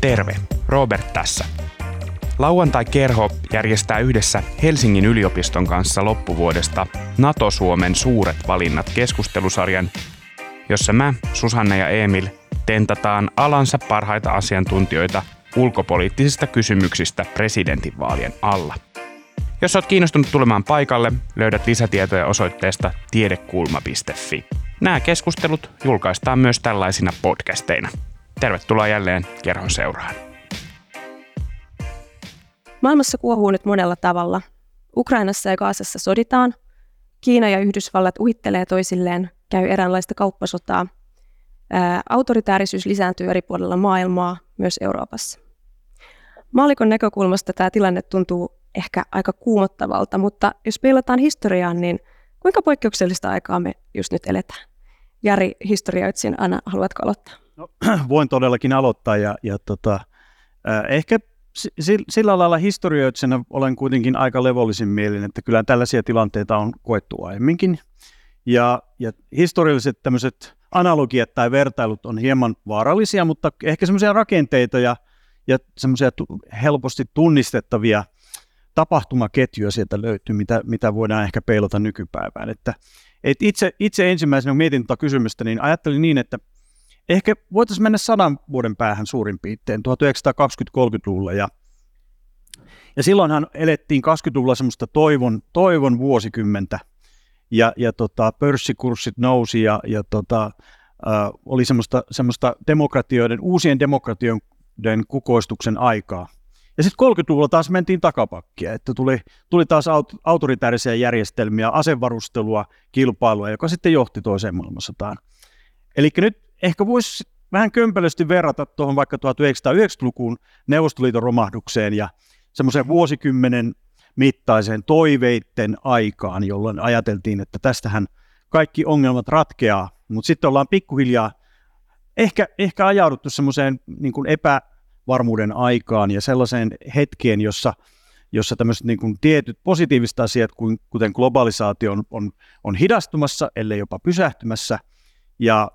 Terve, Robert tässä. Lauantai-kerho järjestää yhdessä Helsingin yliopiston kanssa loppuvuodesta NATO-Suomen suuret valinnat keskustelusarjan, jossa mä, Susanne ja Emil tentataan alansa parhaita asiantuntijoita ulkopoliittisista kysymyksistä presidentinvaalien alla. Jos olet kiinnostunut tulemaan paikalle, löydät lisätietoja osoitteesta tiedekulma.fi. Nämä keskustelut julkaistaan myös tällaisina podcasteina. Tervetuloa jälleen kerhon seuraan. Maailmassa kuohuu nyt monella tavalla. Ukrainassa ja Kaasassa soditaan, Kiina ja Yhdysvallat uhittelee toisilleen, käy eräänlaista kauppasotaa. Ää, autoritäärisyys lisääntyy eri puolilla maailmaa, myös Euroopassa. Maalikon näkökulmasta tämä tilanne tuntuu ehkä aika kuumottavalta, mutta jos peilataan historiaan, niin kuinka poikkeuksellista aikaa me just nyt eletään? Jari, historioitsin, Anna, haluatko aloittaa? No, voin todellakin aloittaa ja, ja tota, äh, ehkä sillä lailla historioitsena olen kuitenkin aika levollisin mielin, että kyllä tällaisia tilanteita on koettu aiemminkin. Ja, ja historialliset tämmöiset analogiat tai vertailut on hieman vaarallisia, mutta ehkä semmoisia rakenteita ja, ja semmoisia helposti tunnistettavia tapahtumaketjuja sieltä löytyy, mitä, mitä voidaan ehkä peilata nykypäivään. Että, et itse, itse ensimmäisenä mietin tuota kysymystä, niin ajattelin niin, että ehkä voitaisiin mennä sadan vuoden päähän suurin piirtein, 1920-30-luvulla. Ja, ja silloinhan elettiin 20-luvulla semmoista toivon, toivon vuosikymmentä, ja, ja tota, pörssikurssit nousi, ja, ja tota, äh, oli semmoista, semmoista demokratioiden, uusien demokratioiden kukoistuksen aikaa. Ja sitten 30-luvulla taas mentiin takapakkia, että tuli, tuli taas aut- autoritäärisiä järjestelmiä, asevarustelua, kilpailua, joka sitten johti toiseen maailmansotaan. Eli nyt ehkä voisi vähän kömpelösti verrata tuohon vaikka 1990-luvun Neuvostoliiton romahdukseen ja semmoisen vuosikymmenen mittaiseen toiveitten aikaan, jolloin ajateltiin, että tästähän kaikki ongelmat ratkeaa, mutta sitten ollaan pikkuhiljaa ehkä, ehkä ajauduttu semmoiseen niin kuin epävarmuuden aikaan ja sellaiseen hetkeen, jossa, jossa tämmöiset niin kuin tietyt positiiviset asiat, kuten globalisaatio on, on, on hidastumassa, ellei jopa pysähtymässä, ja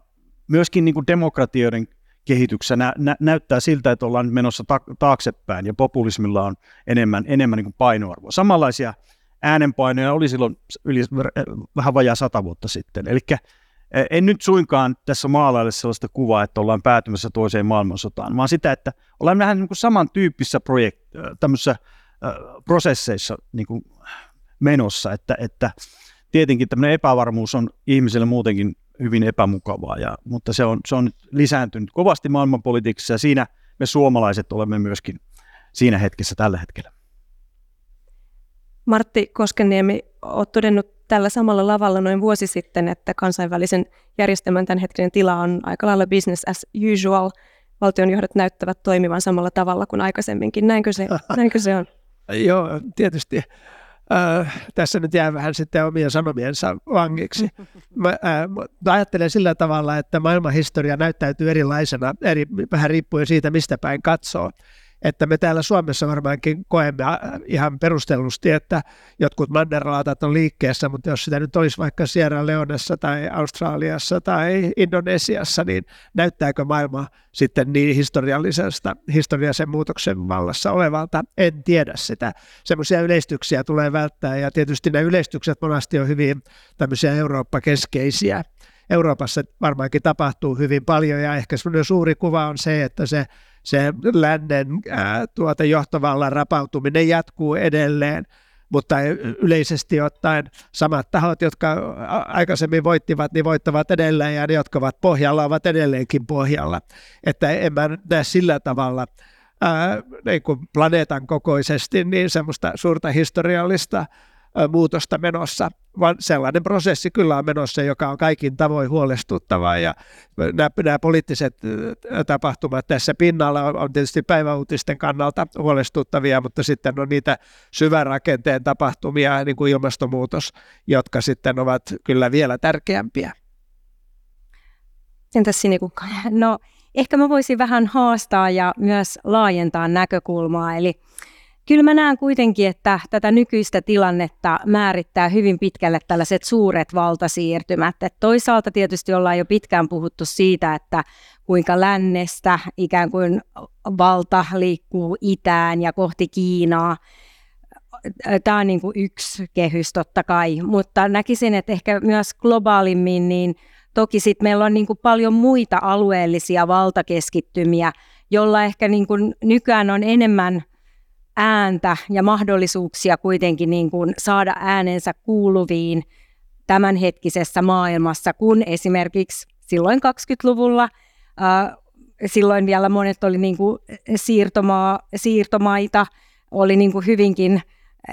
myöskin niin kuin demokratioiden kehityksessä nä- nä- näyttää siltä, että ollaan menossa ta- taaksepäin ja populismilla on enemmän, enemmän niin kuin painoarvoa. Samanlaisia äänenpainoja oli silloin yli, vähän vajaa sata vuotta sitten. Eli en nyt suinkaan tässä maalaille sellaista kuvaa, että ollaan päätymässä toiseen maailmansotaan, vaan sitä, että ollaan vähän niin samantyyppisissä projekt- tämmöisissä prosesseissa niin kuin menossa, että, että tietenkin tämmöinen epävarmuus on ihmiselle muutenkin hyvin epämukavaa, ja, mutta se on, se on lisääntynyt kovasti maailmanpolitiikassa ja siinä me suomalaiset olemme myöskin siinä hetkessä tällä hetkellä. Martti Koskeniemi, olet todennut tällä samalla lavalla noin vuosi sitten, että kansainvälisen järjestelmän tämänhetkinen tila on aika lailla business as usual. Valtionjohdot näyttävät toimivan samalla tavalla kuin aikaisemminkin. Näinkö se, näinkö se on? Joo, tietysti äh, tässä nyt jää vähän sitten omien sanomiensa vangiksi. Mä, äh, mä ajattelen sillä tavalla, että maailman historia näyttäytyy erilaisena, eri, vähän riippuen siitä, mistä päin katsoo että me täällä Suomessa varmaankin koemme äh, ihan perustellusti, että jotkut mannerlaatat on liikkeessä, mutta jos sitä nyt olisi vaikka Sierra Leonessa tai Australiassa tai Indonesiassa, niin näyttääkö maailma sitten niin historiallisesta, historiallisen muutoksen vallassa olevalta? En tiedä sitä. Semmoisia yleistyksiä tulee välttää ja tietysti nämä yleistykset monasti on hyvin tämmöisiä Eurooppa-keskeisiä. Euroopassa varmaankin tapahtuu hyvin paljon ja ehkä semmoinen suuri kuva on se, että se se lännen ää, tuota johtovallan rapautuminen jatkuu edelleen, mutta yleisesti ottaen samat tahot, jotka aikaisemmin voittivat, niin voittavat edelleen ja ne, jotka ovat pohjalla, ovat edelleenkin pohjalla. Että en mä näe sillä tavalla ää, niin kuin planeetan kokoisesti niin semmoista suurta historiallista muutosta menossa, vaan sellainen prosessi kyllä on menossa, joka on kaikin tavoin huolestuttava ja nämä, nämä poliittiset tapahtumat tässä pinnalla on, on tietysti päiväuutisten kannalta huolestuttavia, mutta sitten on niitä syvärakenteen tapahtumia, niin kuin ilmastonmuutos, jotka sitten ovat kyllä vielä tärkeämpiä. Entäs Sinikukka? No ehkä mä voisin vähän haastaa ja myös laajentaa näkökulmaa, eli kyllä mä näen kuitenkin, että tätä nykyistä tilannetta määrittää hyvin pitkälle tällaiset suuret valtasiirtymät. Et toisaalta tietysti ollaan jo pitkään puhuttu siitä, että kuinka lännestä ikään kuin valta liikkuu itään ja kohti Kiinaa. Tämä on niin kuin yksi kehys totta kai, mutta näkisin, että ehkä myös globaalimmin, niin toki sitten meillä on niin kuin paljon muita alueellisia valtakeskittymiä, jolla ehkä niin kuin nykyään on enemmän ääntä ja mahdollisuuksia kuitenkin niin kuin saada äänensä kuuluviin tämänhetkisessä maailmassa, kun esimerkiksi silloin 20-luvulla äh, silloin vielä monet oli niin kuin siirtomaa, siirtomaita, oli niin kuin hyvinkin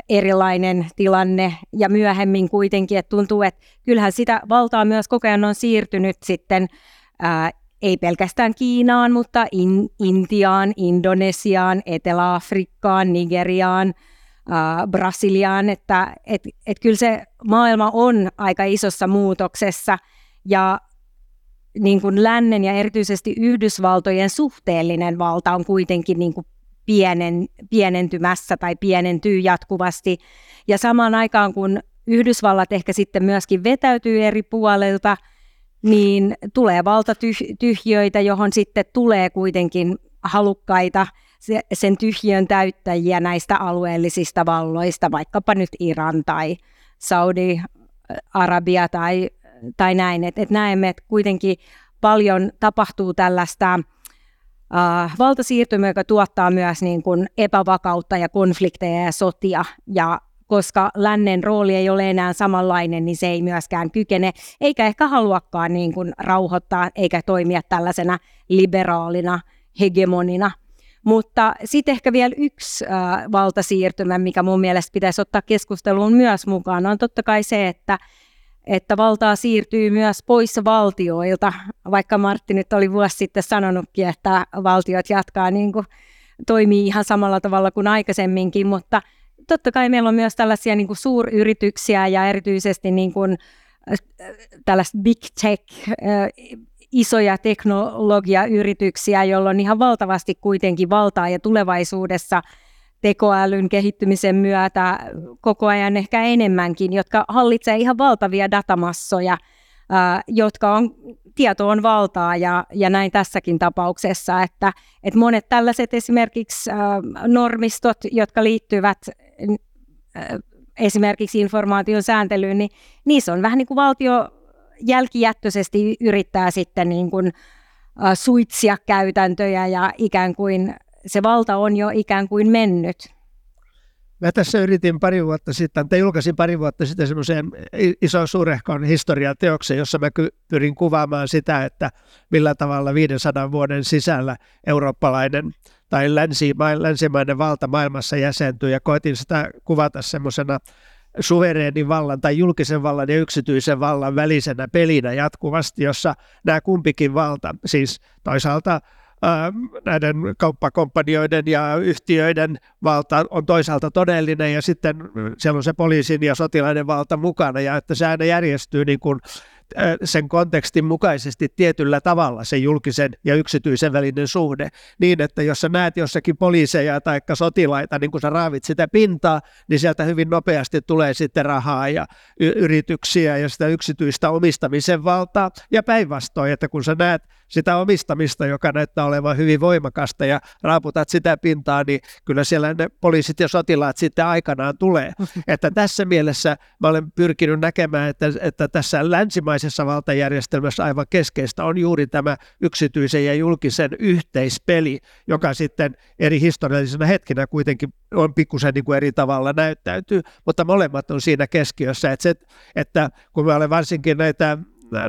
erilainen tilanne. Ja myöhemmin kuitenkin, että tuntuu, että kyllähän sitä valtaa myös koko ajan on siirtynyt sitten ei pelkästään Kiinaan, mutta in, Intiaan, Indonesiaan, Etelä-Afrikkaan, Nigeriaan, ää, Brasiliaan, että et, et kyllä se maailma on aika isossa muutoksessa ja niin kuin lännen ja erityisesti Yhdysvaltojen suhteellinen valta on kuitenkin niin kuin pienen, pienentymässä tai pienentyy jatkuvasti. Ja samaan aikaan, kun Yhdysvallat ehkä sitten myöskin vetäytyy eri puolelta, niin tulee valtatyhjöitä, johon sitten tulee kuitenkin halukkaita sen tyhjön täyttäjiä näistä alueellisista valloista, vaikkapa nyt Iran tai Saudi-Arabia tai, tai näin. Et, et näemme, että kuitenkin paljon tapahtuu tällaista äh, valtasiirtymä, joka tuottaa myös niin kuin epävakautta ja konflikteja ja sotia. Ja koska lännen rooli ei ole enää samanlainen, niin se ei myöskään kykene, eikä ehkä haluakaan niin kuin rauhoittaa, eikä toimia tällaisena liberaalina hegemonina. Mutta sitten ehkä vielä yksi äh, valtasiirtymä, mikä mun mielestä pitäisi ottaa keskusteluun myös mukaan, on totta kai se, että että valtaa siirtyy myös pois valtioilta, vaikka Martti nyt oli vuosi sitten sanonutkin, että valtiot jatkaa niin kuin, toimii ihan samalla tavalla kuin aikaisemminkin, mutta totta kai meillä on myös tällaisia niin kuin suuryrityksiä ja erityisesti niin kuin, tällaista big tech, isoja teknologiayrityksiä, joilla on ihan valtavasti kuitenkin valtaa ja tulevaisuudessa – tekoälyn kehittymisen myötä koko ajan ehkä enemmänkin, jotka hallitsee ihan valtavia datamassoja, jotka on, tieto on valtaa ja, ja näin tässäkin tapauksessa, että, että monet tällaiset esimerkiksi normistot, jotka liittyvät esimerkiksi informaation sääntelyyn, niin niissä on vähän niin kuin valtio jälkijättöisesti yrittää sitten niin kuin, suitsia käytäntöjä ja ikään kuin se valta on jo ikään kuin mennyt. Mä tässä yritin pari vuotta sitten, tai julkaisin pari vuotta sitten semmoisen ison suurehkon historiateoksen, jossa mä pyrin kuvaamaan sitä, että millä tavalla 500 vuoden sisällä eurooppalainen tai länsimainen valta maailmassa jäsentyy, ja koitin sitä kuvata semmoisena suvereenin vallan tai julkisen vallan ja yksityisen vallan välisenä pelinä jatkuvasti, jossa nämä kumpikin valta, siis toisaalta näiden kauppakompanioiden ja yhtiöiden valta on toisaalta todellinen ja sitten siellä on se poliisin ja sotilaiden valta mukana ja että se aina järjestyy niin kuin sen kontekstin mukaisesti tietyllä tavalla se julkisen ja yksityisen välinen suhde. Niin, että jos sä näet jossakin poliiseja tai sotilaita, niin kun sä raavit sitä pintaa, niin sieltä hyvin nopeasti tulee sitten rahaa ja y- yrityksiä ja sitä yksityistä omistamisen valtaa. Ja päinvastoin, että kun sä näet sitä omistamista, joka näyttää olevan hyvin voimakasta ja raaputat sitä pintaa, niin kyllä siellä ne poliisit ja sotilaat sitten aikanaan tulee. Että tässä mielessä mä olen pyrkinyt näkemään, että, että tässä länsimaisessa valtajärjestelmässä aivan keskeistä on juuri tämä yksityisen ja julkisen yhteispeli, joka sitten eri historiallisina hetkinä kuitenkin on pikkusen niin kuin eri tavalla näyttäytyy, mutta molemmat on siinä keskiössä, että, se, että kun mä olen varsinkin näitä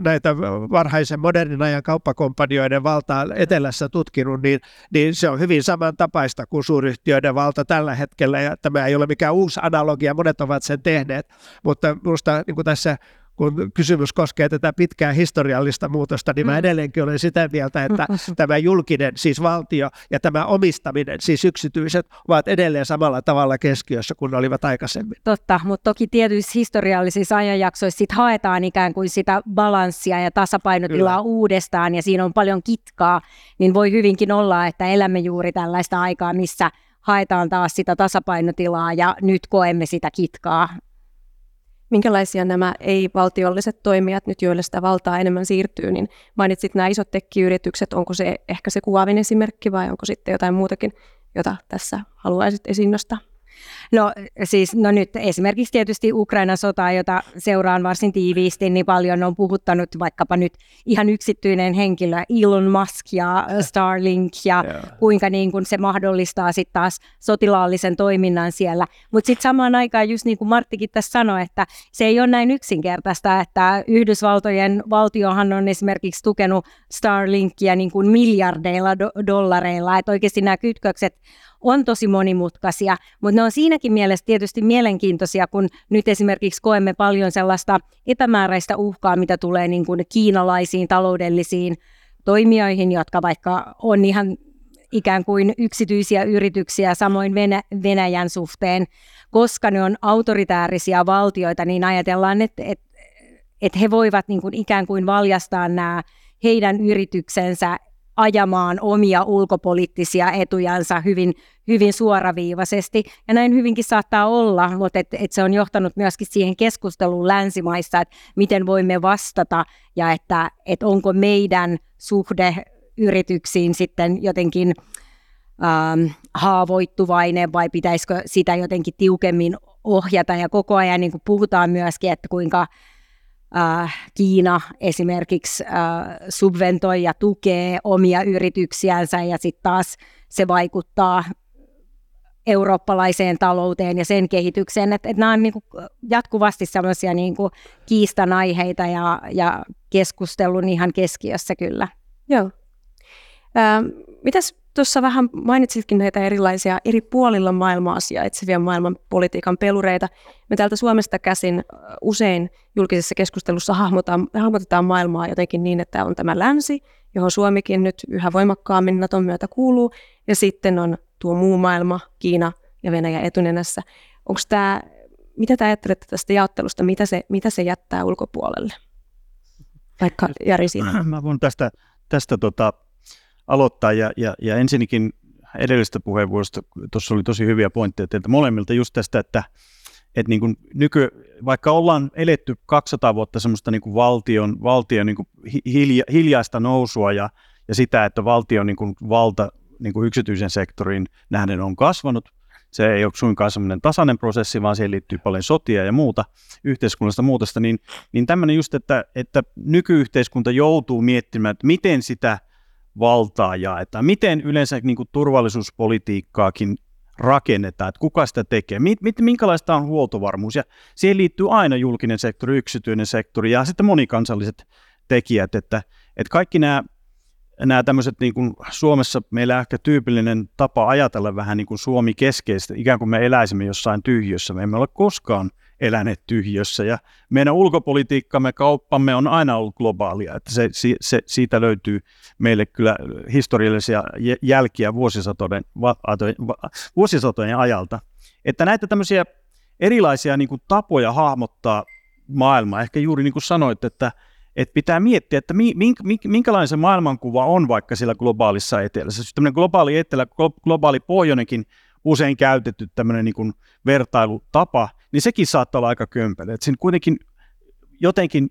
näitä varhaisen modernin ajan kauppakompanioiden valtaa etelässä tutkinut, niin, niin se on hyvin samantapaista kuin suuryhtiöiden valta tällä hetkellä, ja tämä ei ole mikään uusi analogia, monet ovat sen tehneet, mutta minusta niin tässä kun kysymys koskee tätä pitkää historiallista muutosta, niin mä mm. edelleenkin olen sitä mieltä, että tämä julkinen, siis valtio, ja tämä omistaminen, siis yksityiset, ovat edelleen samalla tavalla keskiössä kuin ne olivat aikaisemmin. Totta, mutta toki tietyissä historiallisissa ajanjaksoissa sit haetaan ikään kuin sitä balanssia ja tasapainotilaa Kyllä. uudestaan, ja siinä on paljon kitkaa, niin voi hyvinkin olla, että elämme juuri tällaista aikaa, missä haetaan taas sitä tasapainotilaa ja nyt koemme sitä kitkaa. Minkälaisia nämä ei-valtiolliset toimijat nyt, joille sitä valtaa enemmän siirtyy, niin mainitsit nämä isot tekkiyritykset, onko se ehkä se kuvaavin esimerkki vai onko sitten jotain muutakin, jota tässä haluaisit esiin nostaa? No siis, no nyt esimerkiksi tietysti Ukrainan sota, jota seuraan varsin tiiviisti, niin paljon on puhuttanut vaikkapa nyt ihan yksityinen henkilö Elon Musk ja Starlink ja yeah. kuinka niin kuin se mahdollistaa sitten taas sotilaallisen toiminnan siellä. Mutta sitten samaan aikaan just niin kuin Marttikin tässä sanoi, että se ei ole näin yksinkertaista, että Yhdysvaltojen valtiohan on esimerkiksi tukenut Starlinkia niin kuin miljardeilla do- dollareilla, että oikeasti nämä kytkökset on tosi monimutkaisia, mutta ne on siinäkin mielessä tietysti mielenkiintoisia, kun nyt esimerkiksi koemme paljon sellaista epämääräistä uhkaa, mitä tulee niin kuin kiinalaisiin taloudellisiin toimijoihin, jotka vaikka on ihan ikään kuin yksityisiä yrityksiä samoin Venäjän suhteen, koska ne on autoritäärisiä valtioita, niin ajatellaan, että, että, että he voivat niin kuin ikään kuin valjastaa nämä heidän yrityksensä ajamaan omia ulkopoliittisia etujansa hyvin, hyvin suoraviivaisesti. Ja näin hyvinkin saattaa olla, mutta et, et se on johtanut myöskin siihen keskusteluun länsimaissa, että miten voimme vastata ja että et onko meidän suhde yrityksiin sitten jotenkin ähm, haavoittuvainen vai pitäisikö sitä jotenkin tiukemmin ohjata. Ja koko ajan niin kuin puhutaan myöskin, että kuinka äh, Kiina esimerkiksi äh, subventoi ja tukee omia yrityksiänsä ja sitten taas se vaikuttaa eurooppalaiseen talouteen ja sen kehitykseen. Että et nämä on niinku jatkuvasti sellaisia niinku kiistan aiheita ja, ja keskustelun ihan keskiössä kyllä. Joo. Ähm, mitäs tuossa vähän mainitsitkin näitä erilaisia eri puolilla maailmaa sijaitsevia maailman politiikan pelureita. Me täältä Suomesta käsin usein julkisessa keskustelussa hahmotetaan, maailmaa jotenkin niin, että on tämä länsi, johon Suomikin nyt yhä voimakkaammin Naton myötä kuuluu, ja sitten on tuo muu maailma, Kiina ja Venäjä etunenässä. Onko tämä, mitä te ajattelette tästä jaottelusta, mitä se, mitä se jättää ulkopuolelle? Vaikka Jari siinä. Mä voin tästä, tästä tota, aloittaa. Ja, ja, ja ensinnäkin edellisestä puheenvuorosta, tuossa oli tosi hyviä pointteja teiltä molemmilta just tästä, että, että niin kuin nyky, vaikka ollaan eletty 200 vuotta semmoista niin kuin valtion, valtion niin kuin hilja, hiljaista nousua ja, ja sitä, että valtion niin kuin valta niin kuin yksityisen sektorin nähden on kasvanut, se ei ole suinkaan semmoinen tasainen prosessi, vaan siihen liittyy paljon sotia ja muuta yhteiskunnallista muutosta, niin, niin tämmöinen just, että, että nykyyhteiskunta joutuu miettimään, että miten sitä valtaa jaetaan. Miten yleensä niin kuin turvallisuuspolitiikkaakin rakennetaan, että kuka sitä tekee, mit, mit, minkälaista on huoltovarmuus. Ja siihen liittyy aina julkinen sektori, yksityinen sektori ja sitten monikansalliset tekijät, että, että kaikki nämä nämä tämmöiset niin kuin Suomessa meillä ehkä tyypillinen tapa ajatella vähän niin kuin Suomi keskeistä, ikään kuin me eläisimme jossain tyhjössä. Me emme ole koskaan eläneet tyhjössä ja meidän ulkopolitiikkamme, kauppamme on aina ollut globaalia, että se, se, siitä löytyy meille kyllä historiallisia jälkiä vuosisatojen, vuosisatojen ajalta. Että näitä tämmöisiä erilaisia niin kuin tapoja hahmottaa maailmaa, ehkä juuri niin kuin sanoit, että, että pitää miettiä, että minkälainen se maailmankuva on vaikka siellä globaalissa etelässä. Siis tämmöinen globaali etelä, globaali pohjoinenkin usein käytetty tämmöinen niin kuin vertailutapa, niin sekin saattaa olla aika kömpelö. Että siinä kuitenkin jotenkin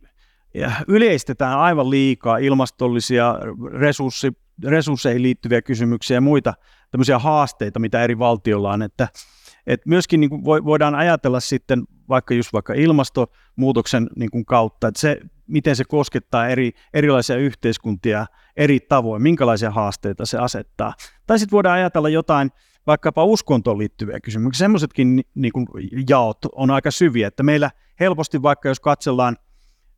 yleistetään aivan liikaa ilmastollisia resurssi, resursseihin liittyviä kysymyksiä ja muita tämmöisiä haasteita, mitä eri valtioilla on, että, että myöskin niin kuin voidaan ajatella sitten vaikka just vaikka ilmastonmuutoksen niin kuin kautta, että se, miten se koskettaa eri, erilaisia yhteiskuntia eri tavoin, minkälaisia haasteita se asettaa. Tai sitten voidaan ajatella jotain vaikkapa uskontoon liittyviä kysymyksiä. Semmoisetkin niin kuin jaot on aika syviä, että meillä helposti vaikka jos katsellaan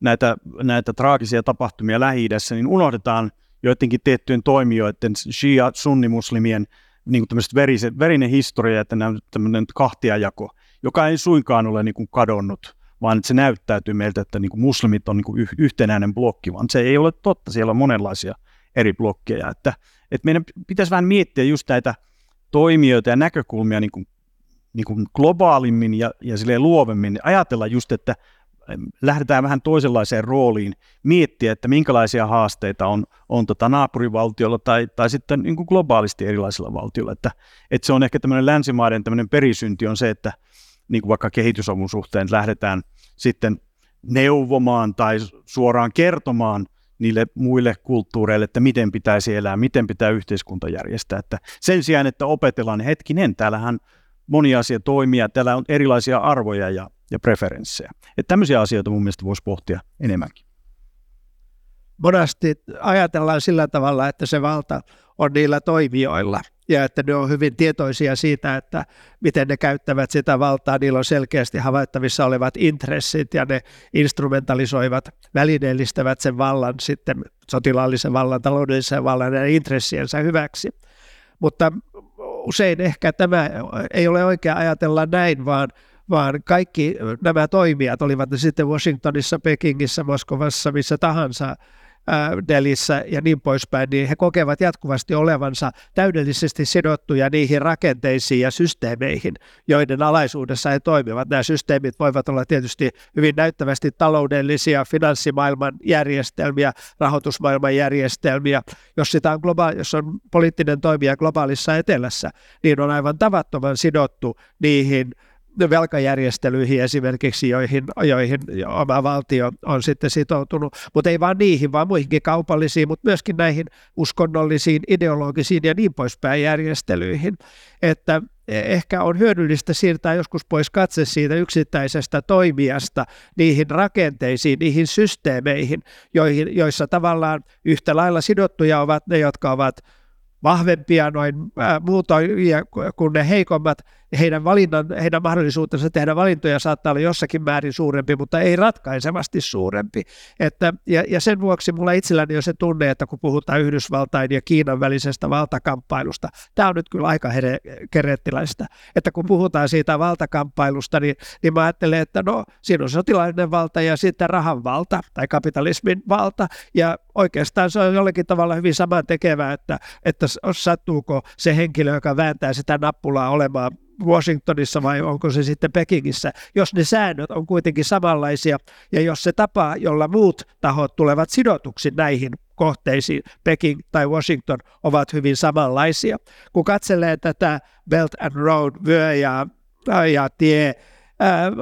näitä, näitä traagisia tapahtumia lähi niin unohdetaan joidenkin tiettyjen toimijoiden, shia, sunnimuslimien niin kuin verisen, verinen historia, että tämmöinen kahtiajako, joka ei suinkaan ole niin kuin kadonnut, vaan että se näyttäytyy meiltä, että niin kuin muslimit on niin kuin yhtenäinen blokki, vaan se ei ole totta, siellä on monenlaisia eri blokkeja, että, että meidän pitäisi vähän miettiä just näitä toimijoita ja näkökulmia niin kuin, niin kuin globaalimmin ja, ja luovemmin, ajatella just, että lähdetään vähän toisenlaiseen rooliin miettiä, että minkälaisia haasteita on, on tota naapurivaltiolla tai, tai sitten niin kuin globaalisti erilaisilla valtioilla. Että, että se on ehkä tämmöinen länsimaiden tämmöinen perisynti on se, että niin kuin vaikka kehitysavun suhteen lähdetään sitten neuvomaan tai suoraan kertomaan niille muille kulttuureille, että miten pitäisi elää, miten pitää yhteiskunta järjestää. Että sen sijaan, että opetellaan, niin hetkinen, täällähän moni asia toimia, täällä on erilaisia arvoja ja, ja preferenssejä. Että tämmöisiä asioita mun mielestä voisi pohtia enemmänkin. Monasti ajatellaan sillä tavalla, että se valta on niillä toimijoilla ja että ne on hyvin tietoisia siitä, että miten ne käyttävät sitä valtaa. Niillä on selkeästi havaittavissa olevat intressit ja ne instrumentalisoivat, välineellistävät sen vallan sitten sotilaallisen vallan, taloudellisen vallan ja intressiensä hyväksi. Mutta usein ehkä tämä ei ole oikea ajatella näin, vaan vaan kaikki nämä toimijat, olivat ne sitten Washingtonissa, Pekingissä, Moskovassa, missä tahansa, Delissä ja niin poispäin, niin he kokevat jatkuvasti olevansa täydellisesti sidottuja niihin rakenteisiin ja systeemeihin, joiden alaisuudessa he toimivat. Nämä systeemit voivat olla tietysti hyvin näyttävästi taloudellisia, finanssimaailman järjestelmiä, rahoitusmaailman järjestelmiä. Jos, sitä on globaali, jos on poliittinen toimija globaalissa etelässä, niin on aivan tavattoman sidottu niihin velkajärjestelyihin esimerkiksi, joihin, joihin oma valtio on sitten sitoutunut, mutta ei vain niihin, vaan muihinkin kaupallisiin, mutta myöskin näihin uskonnollisiin, ideologisiin ja niin poispäin järjestelyihin. Että ehkä on hyödyllistä siirtää joskus pois katse siitä yksittäisestä toimijasta niihin rakenteisiin, niihin systeemeihin, joihin, joissa tavallaan yhtä lailla sidottuja ovat ne, jotka ovat vahvempia noin muutoin kuin ne heikommat, heidän, valinnan, heidän mahdollisuutensa tehdä valintoja saattaa olla jossakin määrin suurempi, mutta ei ratkaisevasti suurempi. Että, ja, ja sen vuoksi mulla itselläni on se tunne, että kun puhutaan Yhdysvaltain ja Kiinan välisestä valtakamppailusta, tämä on nyt kyllä aika kerettiläistä, että kun puhutaan siitä valtakamppailusta, niin, niin mä ajattelen, että no siinä on sotilainen valta ja sitten rahan valta tai kapitalismin valta, ja oikeastaan se on jollakin tavalla hyvin saman tekevää, että, että sattuuko se henkilö, joka vääntää sitä nappulaa olemaan Washingtonissa vai onko se sitten Pekingissä, jos ne säännöt on kuitenkin samanlaisia ja jos se tapa, jolla muut tahot tulevat sidotuksi näihin kohteisiin, Peking tai Washington, ovat hyvin samanlaisia. Kun katselee tätä Belt and Road vyö ja, ja tie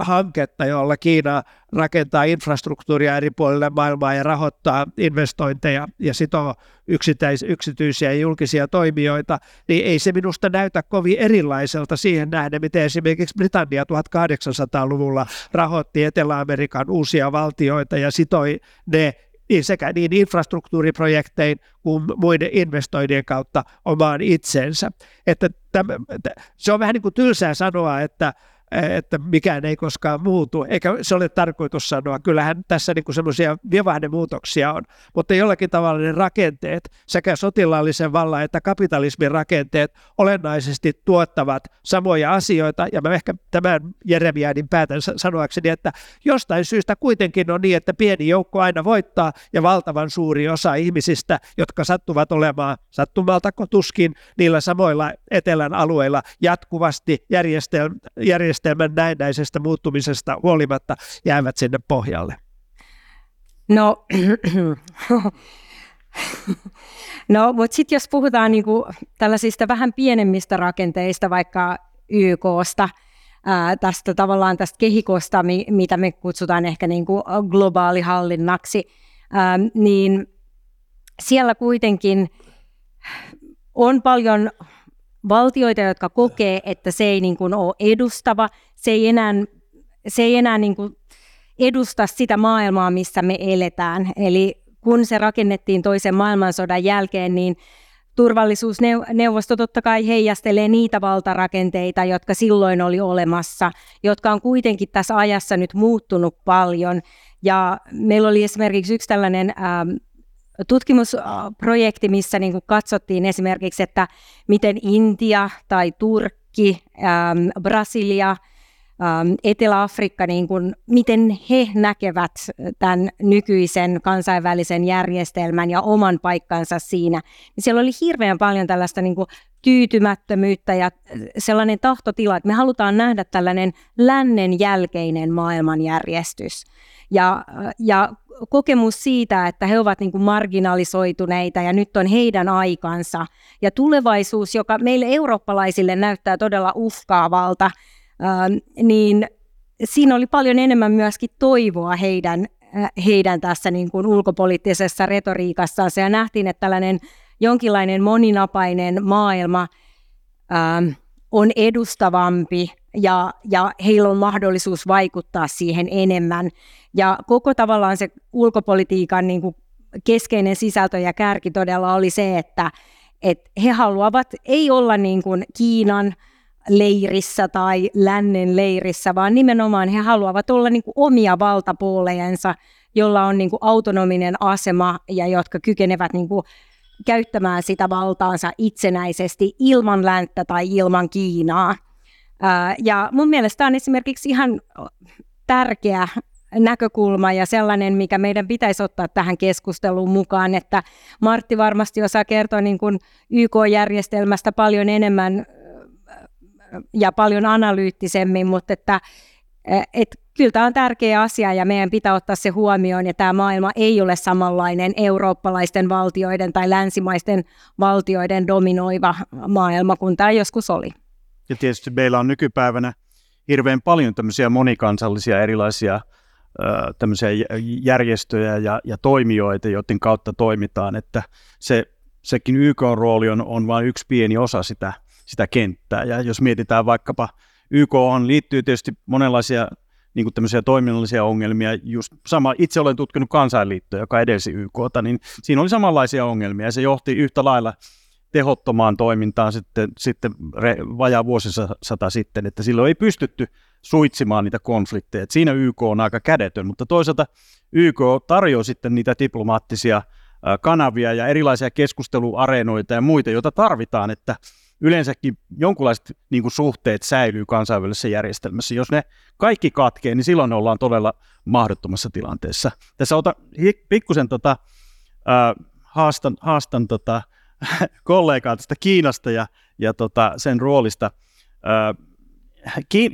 hanketta, jolla Kiina rakentaa infrastruktuuria eri puolille maailmaa ja rahoittaa investointeja ja sitoo yksittäis- yksityisiä ja julkisia toimijoita, niin ei se minusta näytä kovin erilaiselta siihen nähden, miten esimerkiksi Britannia 1800-luvulla rahoitti Etelä-Amerikan uusia valtioita ja sitoi ne niin sekä niin infrastruktuuriprojektein kuin muiden investointien kautta omaan itsensä. Että täm, se on vähän niin kuin tylsää sanoa, että että mikään ei koskaan muutu, eikä se ole tarkoitus sanoa. Kyllähän tässä niin semmoisia vivahdemuutoksia on, mutta jollakin tavalla ne rakenteet, sekä sotilaallisen vallan että kapitalismin rakenteet olennaisesti tuottavat samoja asioita, ja mä ehkä tämän Jeremianin päätän sanoakseni, että jostain syystä kuitenkin on niin, että pieni joukko aina voittaa, ja valtavan suuri osa ihmisistä, jotka sattuvat olemaan sattumalta tuskin niillä samoilla etelän alueilla jatkuvasti järjestelmä, järjestelmä järjestelmän näennäisestä muuttumisesta huolimatta jäävät sinne pohjalle? No, no mutta sitten jos puhutaan niinku tällaisista vähän pienemmistä rakenteista, vaikka YKsta, ää, tästä tavallaan tästä kehikosta, mi, mitä me kutsutaan ehkä niinku globaalihallinnaksi, ää, niin siellä kuitenkin on paljon valtioita, jotka kokee, että se ei niin kuin ole edustava, se ei enää, se ei enää niin kuin edusta sitä maailmaa, missä me eletään. Eli kun se rakennettiin toisen maailmansodan jälkeen, niin turvallisuusneuvosto totta kai heijastelee niitä valtarakenteita, jotka silloin oli olemassa, jotka on kuitenkin tässä ajassa nyt muuttunut paljon. Ja meillä oli esimerkiksi yksi tällainen ähm, tutkimusprojekti, missä niin kuin katsottiin esimerkiksi, että miten Intia tai Turkki, ähm, Brasilia, ähm, Etelä-Afrikka, niin kuin, miten he näkevät tämän nykyisen kansainvälisen järjestelmän ja oman paikkansa siinä. Niin siellä oli hirveän paljon tällaista niin kuin tyytymättömyyttä ja sellainen tahtotila, että me halutaan nähdä tällainen lännen jälkeinen maailmanjärjestys. Ja, ja kokemus siitä, että he ovat niin kuin marginalisoituneita ja nyt on heidän aikansa. Ja tulevaisuus, joka meille eurooppalaisille näyttää todella uhkaavalta, niin siinä oli paljon enemmän myöskin toivoa heidän, heidän tässä niin kuin ulkopoliittisessa retoriikassaan. Ja nähtiin, että tällainen jonkinlainen moninapainen maailma ähm, on edustavampi ja, ja heillä on mahdollisuus vaikuttaa siihen enemmän. Ja koko tavallaan se ulkopolitiikan niin kuin keskeinen sisältö ja kärki todella oli se, että, että he haluavat ei olla niin kuin Kiinan leirissä tai lännen leirissä, vaan nimenomaan he haluavat olla niin kuin omia valtapuolejensa, jolla on niin kuin autonominen asema ja jotka kykenevät niin kuin käyttämään sitä valtaansa itsenäisesti ilman länttä tai ilman Kiinaa. Ja mun mielestä on esimerkiksi ihan tärkeä näkökulma ja sellainen, mikä meidän pitäisi ottaa tähän keskusteluun mukaan, että Martti varmasti osaa kertoa niin kuin YK-järjestelmästä paljon enemmän ja paljon analyyttisemmin, mutta että, että kyllä tämä on tärkeä asia ja meidän pitää ottaa se huomioon ja tämä maailma ei ole samanlainen eurooppalaisten valtioiden tai länsimaisten valtioiden dominoiva maailma kuin tämä joskus oli. Ja tietysti meillä on nykypäivänä hirveän paljon tämmöisiä monikansallisia erilaisia tämmöisiä järjestöjä ja, ja toimijoita, joiden kautta toimitaan, että se, sekin YK-rooli on, on vain yksi pieni osa sitä, sitä kenttää. Ja jos mietitään vaikkapa, YK on, liittyy tietysti monenlaisia niin kuin tämmöisiä toiminnallisia ongelmia. Just sama, itse olen tutkinut kansainliittoa, joka edelsi YKta, niin siinä oli samanlaisia ongelmia ja se johti yhtä lailla tehottomaan toimintaan sitten, sitten vajaa vuosisata sitten, että silloin ei pystytty suitsimaan niitä konflikteja. Et siinä YK on aika kädetön, mutta toisaalta YK tarjoaa sitten niitä diplomaattisia kanavia ja erilaisia keskusteluareenoita ja muita, joita tarvitaan, että yleensäkin jonkunlaiset niin kuin suhteet säilyy kansainvälisessä järjestelmässä. Jos ne kaikki katkee, niin silloin ollaan todella mahdottomassa tilanteessa. Tässä ota pikkusen tota, äh, haastan, haastan tota, kollegaa tästä Kiinasta ja, ja tota, sen roolista. Äh,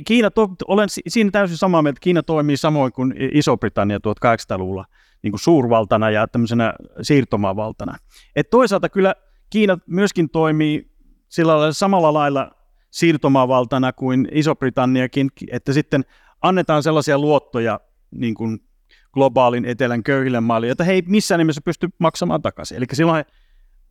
Kiina, to, olen siinä täysin samaa mieltä, Kiina toimii samoin kuin Iso-Britannia 1800-luvulla niin kuin suurvaltana ja tämmöisenä siirtomaavaltana. Et toisaalta kyllä Kiina myöskin toimii sillä lailla samalla lailla siirtomaavaltana kuin Iso-Britanniakin, että sitten annetaan sellaisia luottoja niin kuin globaalin etelän köyhille maille, joita he ei missään nimessä pysty maksamaan takaisin. Eli silloin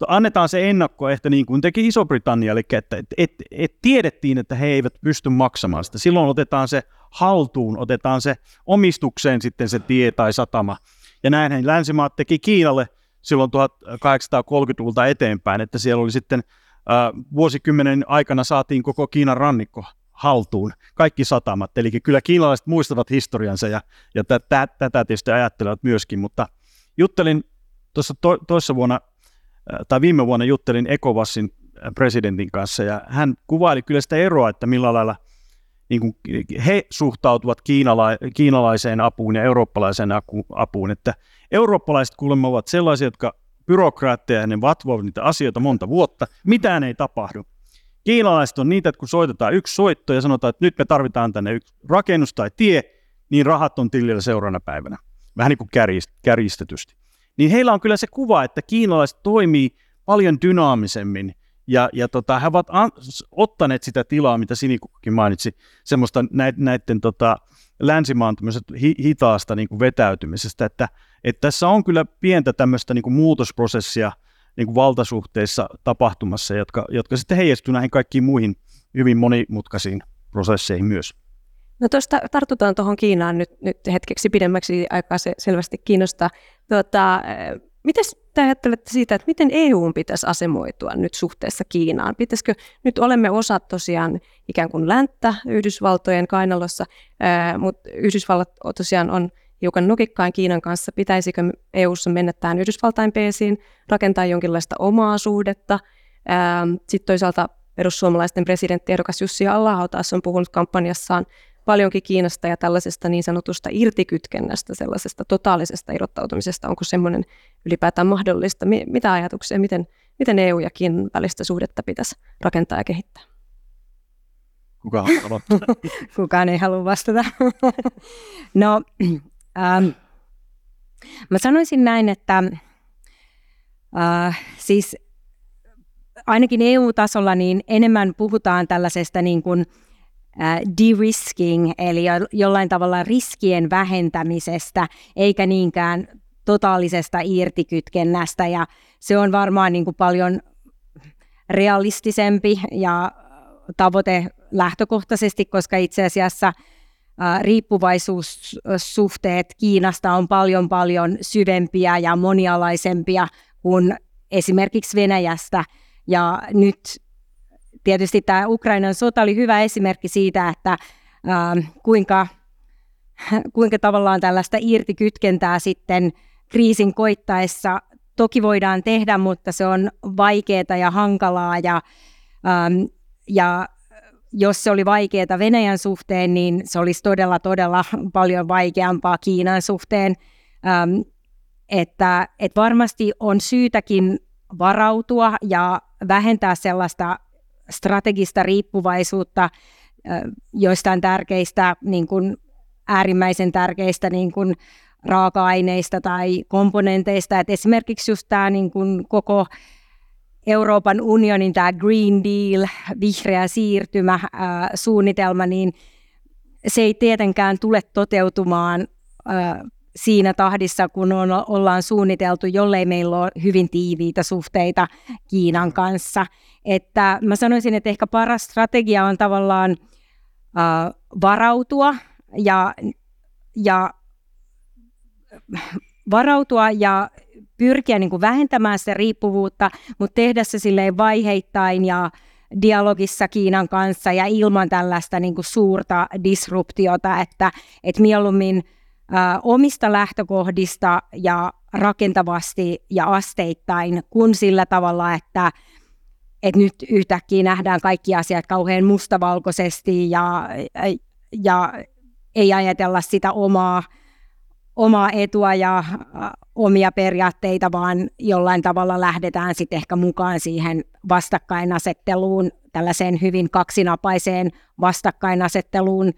annetaan se ennakkoehto niin kuin teki Iso-Britannia, eli että et, et, et tiedettiin, että he eivät pysty maksamaan sitä. Silloin otetaan se haltuun, otetaan se omistukseen sitten se tie tai satama. Ja näinhän länsimaat teki Kiinalle silloin 1830-luvulta eteenpäin, että siellä oli sitten vuosikymmenen aikana saatiin koko Kiinan rannikko haltuun, kaikki satamat. Eli kyllä kiinalaiset muistavat historiansa ja, ja tätä, tätä tietysti ajattelevat myöskin, mutta juttelin tuossa to, toissa vuonna tai viime vuonna juttelin Ecowasin presidentin kanssa ja hän kuvaili kyllä sitä eroa, että millä lailla niin kuin he suhtautuvat kiinala- kiinalaiseen apuun ja eurooppalaiseen apuun, että eurooppalaiset kuulemma ovat sellaisia, jotka byrokraatteja ja ne vatvovat niitä asioita monta vuotta, mitään ei tapahdu. Kiinalaiset on niitä, että kun soitetaan yksi soitto ja sanotaan, että nyt me tarvitaan tänne yksi rakennus tai tie, niin rahat on tilillä seuraavana päivänä. Vähän niin kuin kärjistetysti. Niin heillä on kyllä se kuva, että kiinalaiset toimii paljon dynaamisemmin ja, ja tota, he ovat an, ottaneet sitä tilaa, mitä Sinikukkin mainitsi, semmoista näiden, näiden tota, länsimaan hi, hitaasta niin kuin vetäytymisestä, että, että tässä on kyllä pientä tämmöistä niin kuin muutosprosessia niin kuin valtasuhteissa tapahtumassa, jotka, jotka sitten heijastuu näihin kaikkiin muihin hyvin monimutkaisiin prosesseihin myös. No tuosta tartutaan tuohon Kiinaan nyt, nyt hetkeksi pidemmäksi aikaa se selvästi kiinnostaa. Tuota, Miten te ajattelette siitä, että miten EU pitäisi asemoitua nyt suhteessa Kiinaan? Pitäisikö, nyt olemme osa tosiaan ikään kuin länttä Yhdysvaltojen kainalossa, mutta Yhdysvallat tosiaan on hiukan nokikkaan Kiinan kanssa. Pitäisikö EUssa mennä tähän Yhdysvaltain peesiin, rakentaa jonkinlaista omaa suhdetta? Sitten toisaalta perussuomalaisten presidenttiehdokas Jussi halla taas on puhunut kampanjassaan paljonkin Kiinasta ja tällaisesta niin sanotusta irtikytkennästä, sellaisesta totaalisesta irrottautumisesta. Onko semmoinen ylipäätään mahdollista? Mitä ajatuksia, miten, miten EU ja Kiinan välistä suhdetta pitäisi rakentaa ja kehittää. Kuka Kukaan ei halua vastata. no, ähm, mä sanoisin näin, että äh, siis ainakin EU-tasolla niin enemmän puhutaan tällaisesta niin kuin, de-risking, eli jollain tavalla riskien vähentämisestä, eikä niinkään totaalisesta irtikytkennästä, ja se on varmaan niin kuin paljon realistisempi ja tavoite lähtökohtaisesti, koska itse asiassa riippuvaisuussuhteet Kiinasta on paljon paljon syvempiä ja monialaisempia kuin esimerkiksi Venäjästä. Ja nyt tietysti tämä Ukrainan sota oli hyvä esimerkki siitä, että kuinka, kuinka tavallaan tällaista irtikytkentää sitten kriisin koittaessa toki voidaan tehdä, mutta se on vaikeaa ja hankalaa ja, ja jos se oli vaikeaa Venäjän suhteen, niin se olisi todella, todella paljon vaikeampaa Kiinan suhteen. Ähm, että, että varmasti on syytäkin varautua ja vähentää sellaista strategista riippuvaisuutta joistain tärkeistä, niin kuin äärimmäisen tärkeistä niin kuin raaka-aineista tai komponenteista. Et esimerkiksi just tämä niin kuin koko Euroopan unionin tämä Green Deal, vihreä siirtymä, ää, suunnitelma, niin se ei tietenkään tule toteutumaan ää, siinä tahdissa, kun on, ollaan suunniteltu, jollei meillä ole hyvin tiiviitä suhteita Kiinan kanssa. Että mä sanoisin, että ehkä paras strategia on tavallaan ää, varautua ja, ja varautua ja pyrkiä niin kuin vähentämään sitä riippuvuutta, mutta tehdä se silleen vaiheittain ja dialogissa Kiinan kanssa ja ilman tällaista niin kuin suurta disruptiota, että, että mieluummin ä, omista lähtökohdista ja rakentavasti ja asteittain, kun sillä tavalla, että, että nyt yhtäkkiä nähdään kaikki asiat kauhean mustavalkoisesti ja, ja ei ajatella sitä omaa omaa etua ja omia periaatteita, vaan jollain tavalla lähdetään sitten ehkä mukaan siihen vastakkainasetteluun, tällaiseen hyvin kaksinapaiseen vastakkainasetteluun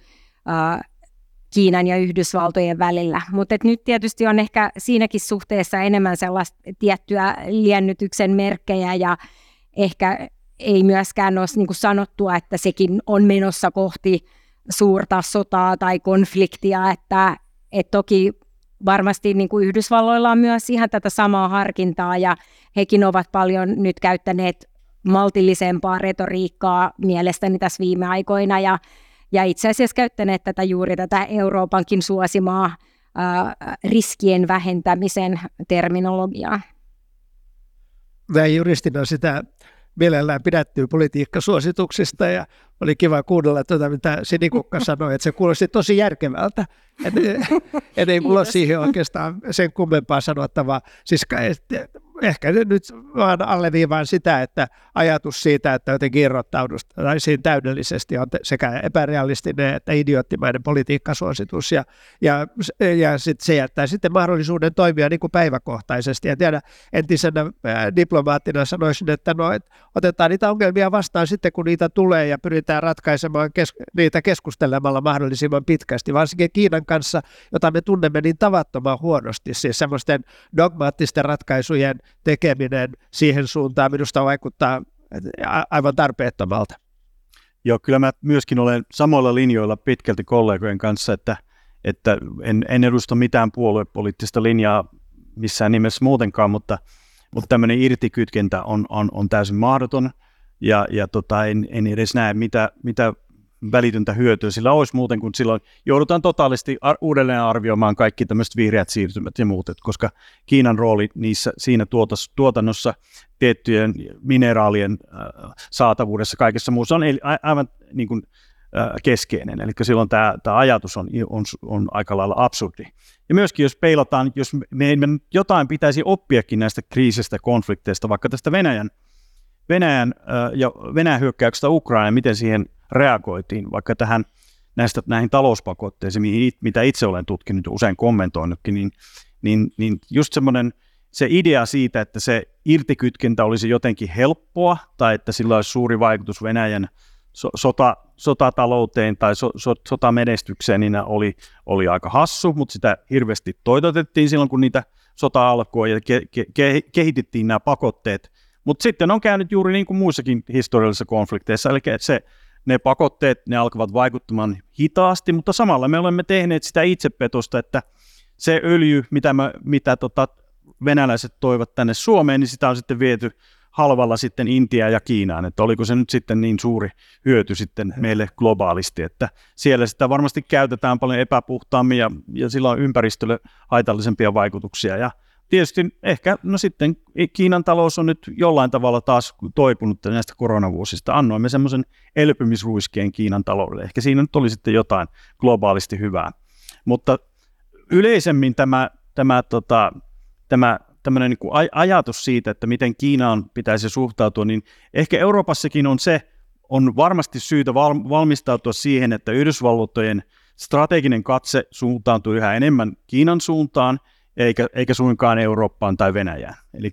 Kiinan ja Yhdysvaltojen välillä. Mutta nyt tietysti on ehkä siinäkin suhteessa enemmän sellaista tiettyä liennytyksen merkkejä ja ehkä ei myöskään ole niin kuin sanottua, että sekin on menossa kohti suurta sotaa tai konfliktia, että et toki varmasti niin kuin Yhdysvalloilla on myös ihan tätä samaa harkintaa ja hekin ovat paljon nyt käyttäneet maltillisempaa retoriikkaa mielestäni tässä viime aikoina ja, ja itse asiassa käyttäneet tätä juuri tätä Euroopankin suosimaa ää, riskien vähentämisen terminologiaa. Näin juristina sitä mielellään pidättyy politiikkasuosituksista ja oli kiva kuunnella tuota, mitä Sinikukka sanoi, että se kuulosti tosi järkevältä. Et, et ei mulla ole siihen oikeastaan sen kummempaa sanottavaa. Siis ehkä nyt vaan alleviivaan sitä, että ajatus siitä, että jotenkin irrottauduttaisiin täydellisesti on sekä epärealistinen että idioottimainen politiikkasuositus ja, ja, ja sit se jättää sitten mahdollisuuden toimia niin kuin päiväkohtaisesti. Ja tiedä, entisenä diplomaattina sanoisin, että no, et otetaan niitä ongelmia vastaan sitten, kun niitä tulee ja pyritään ratkaisemaan kes- niitä keskustelemalla mahdollisimman pitkästi, varsinkin Kiinan kanssa, jota me tunnemme niin tavattoman huonosti, siis semmoisten dogmaattisten ratkaisujen tekeminen siihen suuntaan minusta vaikuttaa aivan tarpeettomalta. Joo, kyllä mä myöskin olen samoilla linjoilla pitkälti kollegojen kanssa, että, että en, en edusta mitään puoluepoliittista linjaa missään nimessä muutenkaan, mutta, mutta tämmöinen irtikytkentä on, on, on täysin mahdoton ja, ja tota, en, en edes näe, mitä, mitä välitöntä hyötyä sillä olisi muuten, kun silloin joudutaan totaalisti ar- uudelleen arvioimaan kaikki tämmöiset vihreät siirtymät ja muut, koska Kiinan rooli niissä, siinä tuotas, tuotannossa tiettyjen mineraalien äh, saatavuudessa kaikessa muussa on aivan niin kuin, äh, keskeinen. Eli silloin tämä, tämä ajatus on, on, on aika lailla absurdi. Ja myöskin jos peilataan, jos me, me jotain pitäisi oppiakin näistä kriisistä, konflikteista, vaikka tästä Venäjän Venäjän ja Venäjän hyökkäyksestä Ukraina, miten siihen reagoitiin, vaikka tähän näistä, näihin talouspakotteisiin, mitä itse olen tutkinut ja usein kommentoinutkin, niin, niin, niin just semmoinen se idea siitä, että se irtikytkentä olisi jotenkin helppoa tai että sillä olisi suuri vaikutus Venäjän so, sota, sotatalouteen tai so, so, sotamenestykseen, niin oli, oli aika hassu, mutta sitä hirveästi toitotettiin silloin, kun niitä sota alkoi ja ke, ke, ke, kehitettiin nämä pakotteet. Mutta sitten on käynyt juuri niin kuin muissakin historiallisissa konflikteissa, eli se, ne pakotteet ne alkavat vaikuttamaan hitaasti, mutta samalla me olemme tehneet sitä itsepetosta, että se öljy, mitä, mä, mitä tota, venäläiset toivat tänne Suomeen, niin sitä on sitten viety halvalla sitten Intiaan ja Kiinaan, että oliko se nyt sitten niin suuri hyöty sitten meille globaalisti, että siellä sitä varmasti käytetään paljon epäpuhtaammin ja, ja sillä on ympäristölle haitallisempia vaikutuksia. Ja tietysti ehkä, no sitten Kiinan talous on nyt jollain tavalla taas toipunut näistä koronavuosista. Annoimme semmoisen elpymisruiskeen Kiinan taloudelle. Ehkä siinä nyt oli sitten jotain globaalisti hyvää. Mutta yleisemmin tämä, tämä, tota, tämä tämmöinen niin kuin ajatus siitä, että miten Kiinaan pitäisi suhtautua, niin ehkä Euroopassakin on se, on varmasti syytä valmistautua siihen, että Yhdysvaltojen strateginen katse suuntautuu yhä enemmän Kiinan suuntaan, eikä, eikä suinkaan Eurooppaan tai Venäjään. Eli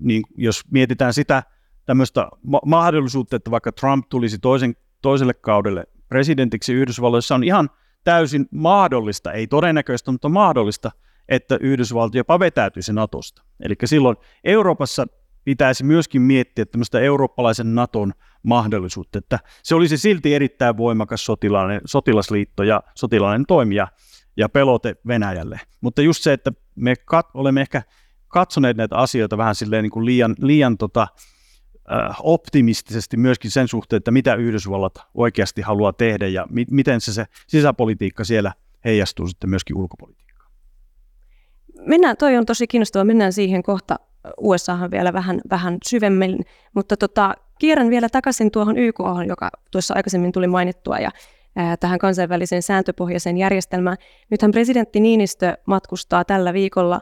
niin jos mietitään sitä tämmöistä ma- mahdollisuutta, että vaikka Trump tulisi toisen, toiselle kaudelle presidentiksi Yhdysvalloissa, on ihan täysin mahdollista, ei todennäköistä, mutta mahdollista, että Yhdysvalto jopa vetäytyisi Natosta. Eli silloin Euroopassa pitäisi myöskin miettiä tämmöistä eurooppalaisen Naton mahdollisuutta, että se olisi silti erittäin voimakas sotilainen, sotilasliitto ja sotilainen toimija ja pelote Venäjälle. Mutta just se, että me kat- olemme ehkä katsoneet näitä asioita vähän silleen niin kuin liian, liian tota, äh, optimistisesti myöskin sen suhteen, että mitä Yhdysvallat oikeasti haluaa tehdä ja mi- miten se, se sisäpolitiikka siellä heijastuu sitten myöskin ulkopolitiikkaan. Mennään, toi on tosi kiinnostavaa, mennään siihen kohta USAhan vielä vähän, vähän syvemmin, mutta tota, kierrän vielä takaisin tuohon YK, joka tuossa aikaisemmin tuli mainittua ja tähän kansainväliseen sääntöpohjaiseen järjestelmään. Nythän presidentti Niinistö matkustaa tällä viikolla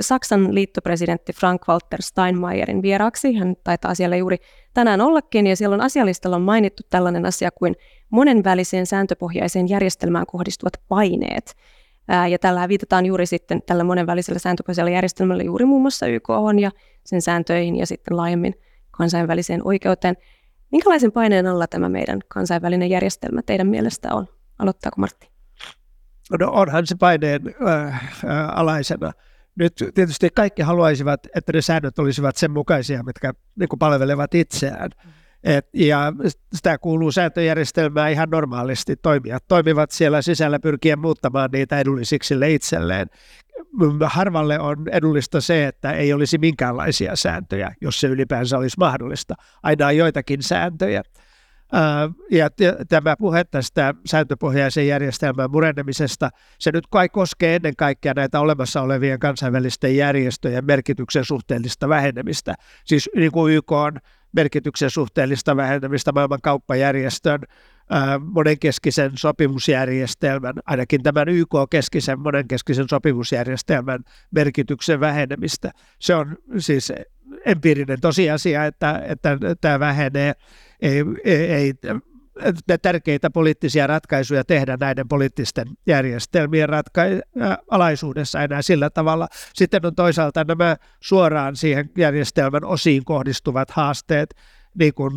Saksan liittopresidentti Frank-Walter Steinmeierin vieraaksi. Hän taitaa siellä juuri tänään ollakin, ja siellä on asialistalla mainittu tällainen asia kuin monenväliseen sääntöpohjaiseen järjestelmään kohdistuvat paineet. Ja tällä viitataan juuri sitten tällä monenvälisellä sääntöpohjaisella järjestelmällä juuri muun muassa YK ja sen sääntöihin ja sitten laajemmin kansainväliseen oikeuteen. Minkälaisen paineen alla tämä meidän kansainvälinen järjestelmä teidän mielestä on? Aloittaako Martti? No onhan se paineen äh, äh, alaisena. Nyt tietysti kaikki haluaisivat, että ne säännöt olisivat sen mukaisia, mitkä niin kuin palvelevat itseään. Et, ja sitä kuuluu sääntöjärjestelmään ihan normaalisti. Toimijat toimivat siellä sisällä pyrkien muuttamaan niitä edullisiksi itselleen harvalle on edullista se, että ei olisi minkäänlaisia sääntöjä, jos se ylipäänsä olisi mahdollista. Aina on joitakin sääntöjä. Ja tämä puhe tästä sääntöpohjaisen järjestelmän murennemisesta, se nyt kai koskee ennen kaikkea näitä olemassa olevien kansainvälisten järjestöjen merkityksen suhteellista vähenemistä. Siis niin kuin YK on merkityksen suhteellista vähenemistä maailman kauppajärjestön, monenkeskisen sopimusjärjestelmän, ainakin tämän YK-keskisen monenkeskisen sopimusjärjestelmän merkityksen vähenemistä. Se on siis empiirinen tosiasia, että, että tämä vähenee. Ei, ei, ei tärkeitä poliittisia ratkaisuja tehdä näiden poliittisten järjestelmien ratka- alaisuudessa enää sillä tavalla. Sitten on toisaalta nämä suoraan siihen järjestelmän osiin kohdistuvat haasteet, niin kuin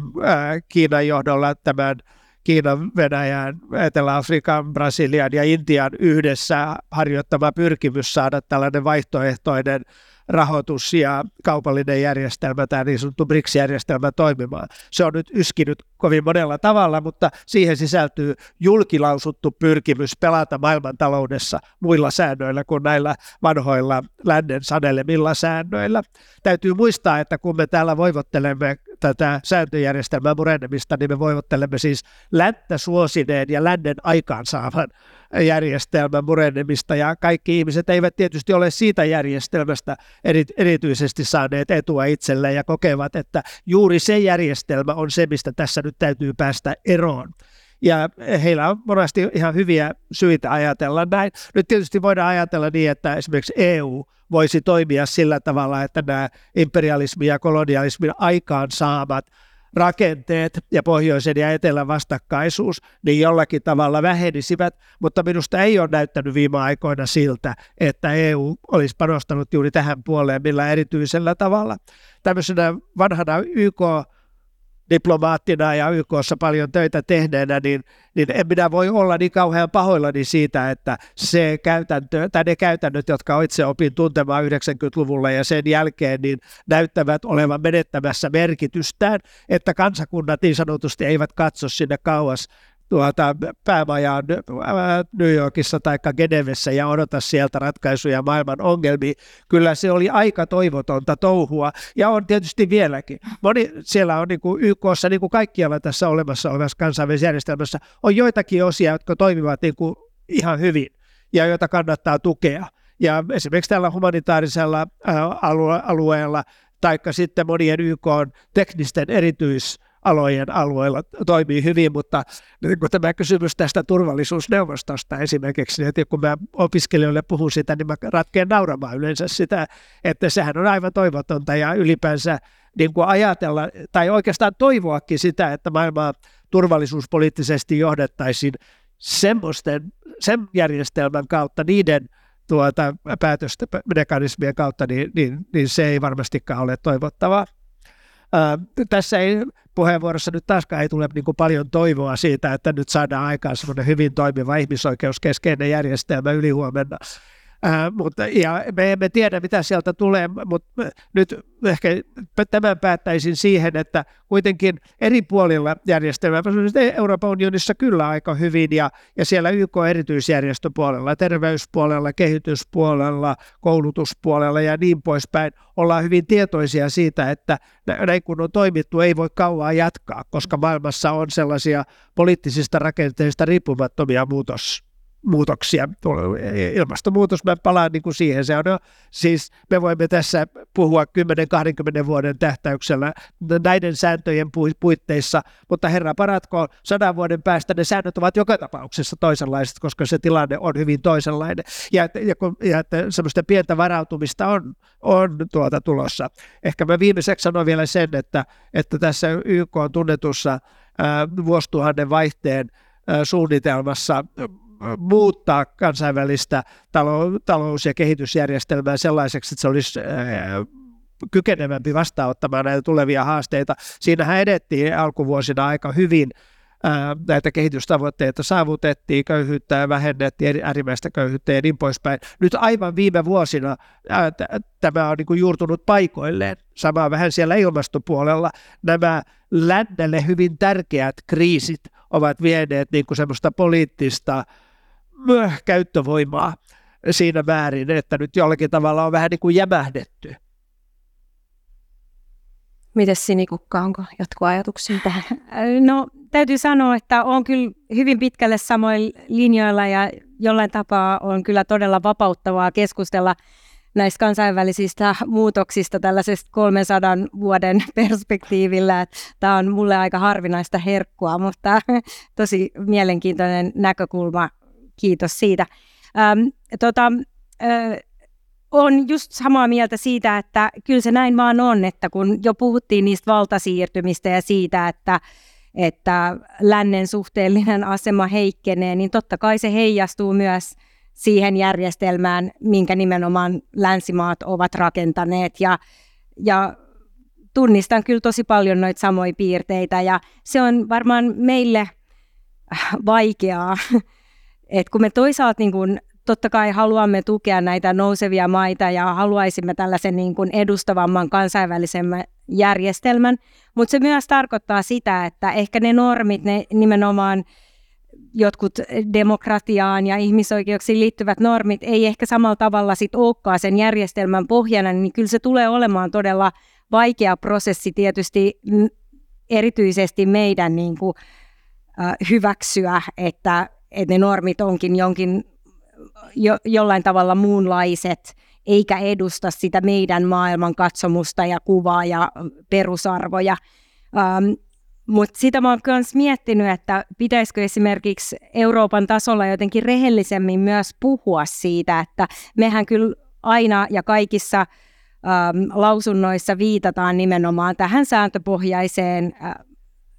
Kiinan johdolla tämän Kiinan, Venäjän, Etelä-Afrikan, Brasilian ja Intian yhdessä harjoittama pyrkimys saada tällainen vaihtoehtoinen rahoitus ja kaupallinen järjestelmä, tämä niin sanottu BRICS-järjestelmä toimimaan. Se on nyt yskinyt kovin monella tavalla, mutta siihen sisältyy julkilausuttu pyrkimys pelata maailmantaloudessa muilla säännöillä kuin näillä vanhoilla lännen sanelemilla säännöillä. Täytyy muistaa, että kun me täällä voivottelemme tätä sääntöjärjestelmää murennemista, niin me voivottelemme siis länttä suosineen ja lännen aikaansaavan järjestelmän murennemista, ja kaikki ihmiset eivät tietysti ole siitä järjestelmästä erityisesti saaneet etua itselleen ja kokevat, että juuri se järjestelmä on se, mistä tässä nyt täytyy päästä eroon. Ja heillä on monesti ihan hyviä syitä ajatella näin. Nyt tietysti voidaan ajatella niin, että esimerkiksi EU voisi toimia sillä tavalla, että nämä imperialismin ja kolonialismin aikaan saamat rakenteet ja pohjoisen ja etelän vastakkaisuus, niin jollakin tavalla vähenisivät, mutta minusta ei ole näyttänyt viime aikoina siltä, että EU olisi panostanut juuri tähän puoleen millä erityisellä tavalla. Tämmöisenä vanhana YK diplomaattina ja YKssa paljon töitä tehneenä, niin, niin en minä voi olla niin kauhean pahoillani siitä, että se käytäntö, tai ne käytännöt, jotka itse opin tuntemaan 90-luvulla ja sen jälkeen, niin näyttävät olevan menettämässä merkitystään, että kansakunnat niin sanotusti eivät katso sinne kauas tuota, päämajaan New Yorkissa tai Genevessä ja odota sieltä ratkaisuja maailman ongelmiin. Kyllä se oli aika toivotonta touhua ja on tietysti vieläkin. Moni siellä on niin kuin YKssa, niin kuin kaikkialla tässä olemassa olevassa kansainvälisessä järjestelmässä, on joitakin osia, jotka toimivat niin kuin ihan hyvin ja joita kannattaa tukea. Ja esimerkiksi tällä humanitaarisella alueella, taikka sitten monien YK teknisten erityis alojen alueella toimii hyvin, mutta niin kun tämä kysymys tästä turvallisuusneuvostosta esimerkiksi, että kun mä opiskelijoille puhun sitä, niin mä ratkeen nauramaan yleensä sitä, että sehän on aivan toivotonta ja ylipäänsä niin kuin ajatella tai oikeastaan toivoakin sitä, että maailmaa turvallisuuspoliittisesti johdettaisiin semmoisten, sen järjestelmän kautta niiden tuota, päätösten mekanismien kautta, niin, niin, niin se ei varmastikaan ole toivottavaa. Tässä ei puheenvuorossa nyt taaskaan ei tule niin kuin paljon toivoa siitä, että nyt saadaan aikaan semmoinen hyvin toimiva ihmisoikeuskeskeinen järjestelmä ylihuomenna. Äh, mutta, ja me emme tiedä, mitä sieltä tulee, mutta nyt ehkä tämän päättäisin siihen, että kuitenkin eri puolilla järjestelmää, Euroopan unionissa kyllä aika hyvin, ja, ja siellä YK-erityisjärjestöpuolella, terveyspuolella, kehityspuolella, koulutuspuolella ja niin poispäin, ollaan hyvin tietoisia siitä, että näin kun on toimittu, ei voi kauaa jatkaa, koska maailmassa on sellaisia poliittisista rakenteista riippumattomia muutos muutoksia. Ilmastonmuutos, mä palaan niin kuin siihen. Se on, no, siis me voimme tässä puhua 10-20 vuoden tähtäyksellä näiden sääntöjen puitteissa, mutta herra paratko, sadan vuoden päästä ne säännöt ovat joka tapauksessa toisenlaiset, koska se tilanne on hyvin toisenlainen. Ja, ja, ja että semmoista pientä varautumista on, on tuota tulossa. Ehkä mä viimeiseksi sanon vielä sen, että, että tässä YK on tunnetussa ää, vuosituhannen vaihteen suunnitelmassa muuttaa kansainvälistä talous- ja kehitysjärjestelmää sellaiseksi, että se olisi kykenevämpi vastaanottamaan näitä tulevia haasteita. Siinähän edettiin alkuvuosina aika hyvin näitä kehitystavoitteita saavutettiin, köyhyyttä vähennettiin, äärimmäistä köyhyyttä ja niin poispäin. Nyt aivan viime vuosina tämä on niin juurtunut paikoilleen. Sama vähän siellä ilmastopuolella. Nämä lännelle hyvin tärkeät kriisit ovat vieneet niin kuin semmoista poliittista käyttövoimaa siinä määrin, että nyt jollakin tavalla on vähän niin kuin jämähdetty. Miten Sinikukka, onko ajatuksia tähän? No täytyy sanoa, että on kyllä hyvin pitkälle samoilla linjoilla ja jollain tapaa on kyllä todella vapauttavaa keskustella näistä kansainvälisistä muutoksista tällaisesta 300 vuoden perspektiivillä. Tämä on mulle aika harvinaista herkkua, mutta tosi mielenkiintoinen näkökulma kiitos siitä. Ähm, tota, äh, on just samaa mieltä siitä, että kyllä se näin vaan on, että kun jo puhuttiin niistä valtasiirtymistä ja siitä, että, että lännen suhteellinen asema heikkenee, niin totta kai se heijastuu myös siihen järjestelmään, minkä nimenomaan länsimaat ovat rakentaneet. Ja, ja tunnistan kyllä tosi paljon noita samoja piirteitä ja se on varmaan meille vaikeaa et kun me toisaalta niin kun, totta kai haluamme tukea näitä nousevia maita ja haluaisimme tällaisen niin kun edustavamman kansainvälisemmän järjestelmän, mutta se myös tarkoittaa sitä, että ehkä ne normit, ne nimenomaan jotkut demokratiaan ja ihmisoikeuksiin liittyvät normit ei ehkä samalla tavalla sit olekaan sen järjestelmän pohjana, niin kyllä se tulee olemaan todella vaikea prosessi tietysti erityisesti meidän niin kuin, hyväksyä, että että ne normit onkin jonkin jo, jollain tavalla muunlaiset, eikä edusta sitä meidän maailman katsomusta ja kuvaa ja perusarvoja. Um, mutta sitä mä oon myös miettinyt, että pitäisikö esimerkiksi Euroopan tasolla jotenkin rehellisemmin myös puhua siitä, että mehän kyllä aina ja kaikissa lausunnoissa viitataan nimenomaan tähän sääntöpohjaiseen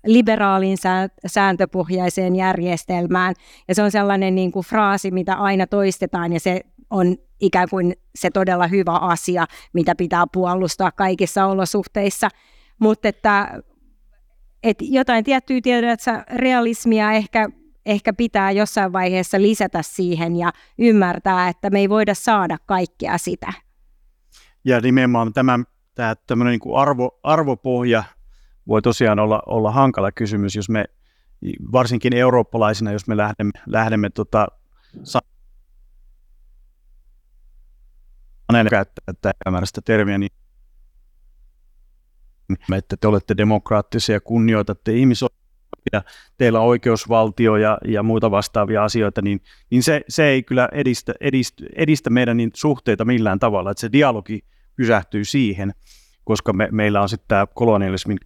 liberaaliin sääntöpohjaiseen järjestelmään. Ja se on sellainen niin kuin fraasi, mitä aina toistetaan ja se on ikään kuin se todella hyvä asia, mitä pitää puolustaa kaikissa olosuhteissa. Mutta että, että jotain tiettyä tiedätkö, realismia ehkä, ehkä pitää jossain vaiheessa lisätä siihen ja ymmärtää, että me ei voida saada kaikkea sitä. Ja nimenomaan tämä, tämä niin kuin arvo, arvopohja voi tosiaan olla, olla hankala kysymys, jos me varsinkin eurooppalaisina, jos me lähdemme, lähdemme tota, käyttää tätä termiä, niin että te olette demokraattisia kunnioitatte ihmisoikeuksia, teillä on oikeusvaltio ja, ja muita vastaavia asioita, niin, niin se, se ei kyllä edistä, edistä, edistä meidän niin suhteita millään tavalla, että se dialogi pysähtyy siihen, koska me, meillä on sitten tämä kolonialismin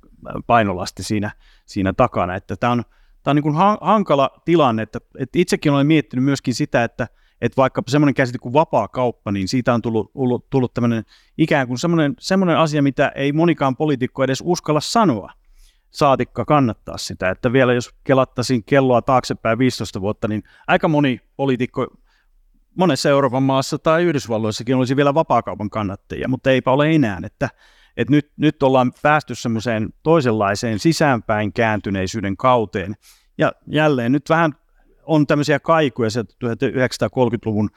painolasti siinä, siinä takana. Että tämä on, tämä on niin kuin hankala tilanne, että, että itsekin olen miettinyt myöskin sitä, että, että vaikka semmoinen käsite kuin vapaa kauppa, niin siitä on tullut, tullut, tullut tämmöinen ikään kuin semmoinen, semmoinen asia, mitä ei monikaan poliitikko edes uskalla sanoa, saatikka kannattaa sitä. Että vielä jos kelattaisiin kelloa taaksepäin 15 vuotta, niin aika moni poliitikko monessa Euroopan maassa tai Yhdysvalloissakin olisi vielä vapaakaupan kannattajia, mutta eipä ole enää. Että, että nyt, nyt ollaan päästy semmoiseen toisenlaiseen sisäänpäin kääntyneisyyden kauteen. Ja jälleen nyt vähän on tämmöisiä kaikuja 1930-luvun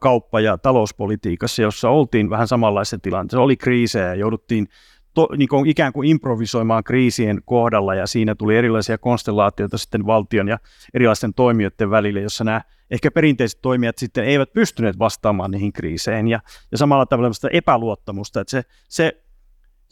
kauppa- ja talouspolitiikassa, jossa oltiin vähän samanlaisessa tilanteessa. Oli kriisejä ja jouduttiin to, niin kuin ikään kuin improvisoimaan kriisien kohdalla ja siinä tuli erilaisia konstellaatioita sitten valtion ja erilaisten toimijoiden välille, jossa nämä ehkä perinteiset toimijat sitten eivät pystyneet vastaamaan niihin kriiseihin ja, ja samalla tavalla sitä epäluottamusta, että se, se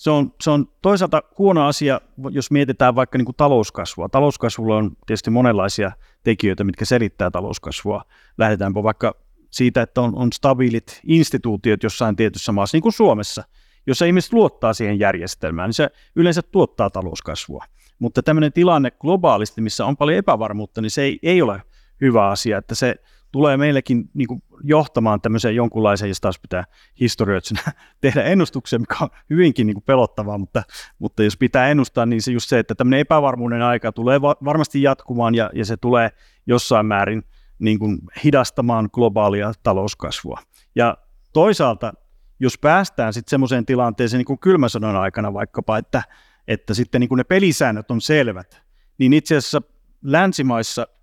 se on, se on toisaalta huono asia, jos mietitään vaikka niin kuin talouskasvua. Talouskasvulla on tietysti monenlaisia tekijöitä, mitkä selittää talouskasvua. Lähdetäänpä vaikka siitä, että on, on stabiilit instituutiot jossain tietyssä maassa, niin kuin Suomessa, jossa ihmiset luottaa siihen järjestelmään, niin se yleensä tuottaa talouskasvua. Mutta tämmöinen tilanne globaalisti, missä on paljon epävarmuutta, niin se ei, ei ole hyvä asia, että se tulee meillekin niin kuin johtamaan tämmöiseen jonkunlaiseen, jos taas pitää historioitsena tehdä ennustuksia, mikä on hyvinkin niin kuin pelottavaa, mutta, mutta jos pitää ennustaa, niin se just se, että tämmöinen epävarmuuden aika tulee va- varmasti jatkumaan ja, ja se tulee jossain määrin niin kuin hidastamaan globaalia talouskasvua. Ja toisaalta, jos päästään sitten semmoiseen tilanteeseen niin kuin kylmän sodan aikana vaikkapa, että, että sitten niin kuin ne pelisäännöt on selvät, niin itse asiassa länsimaissa –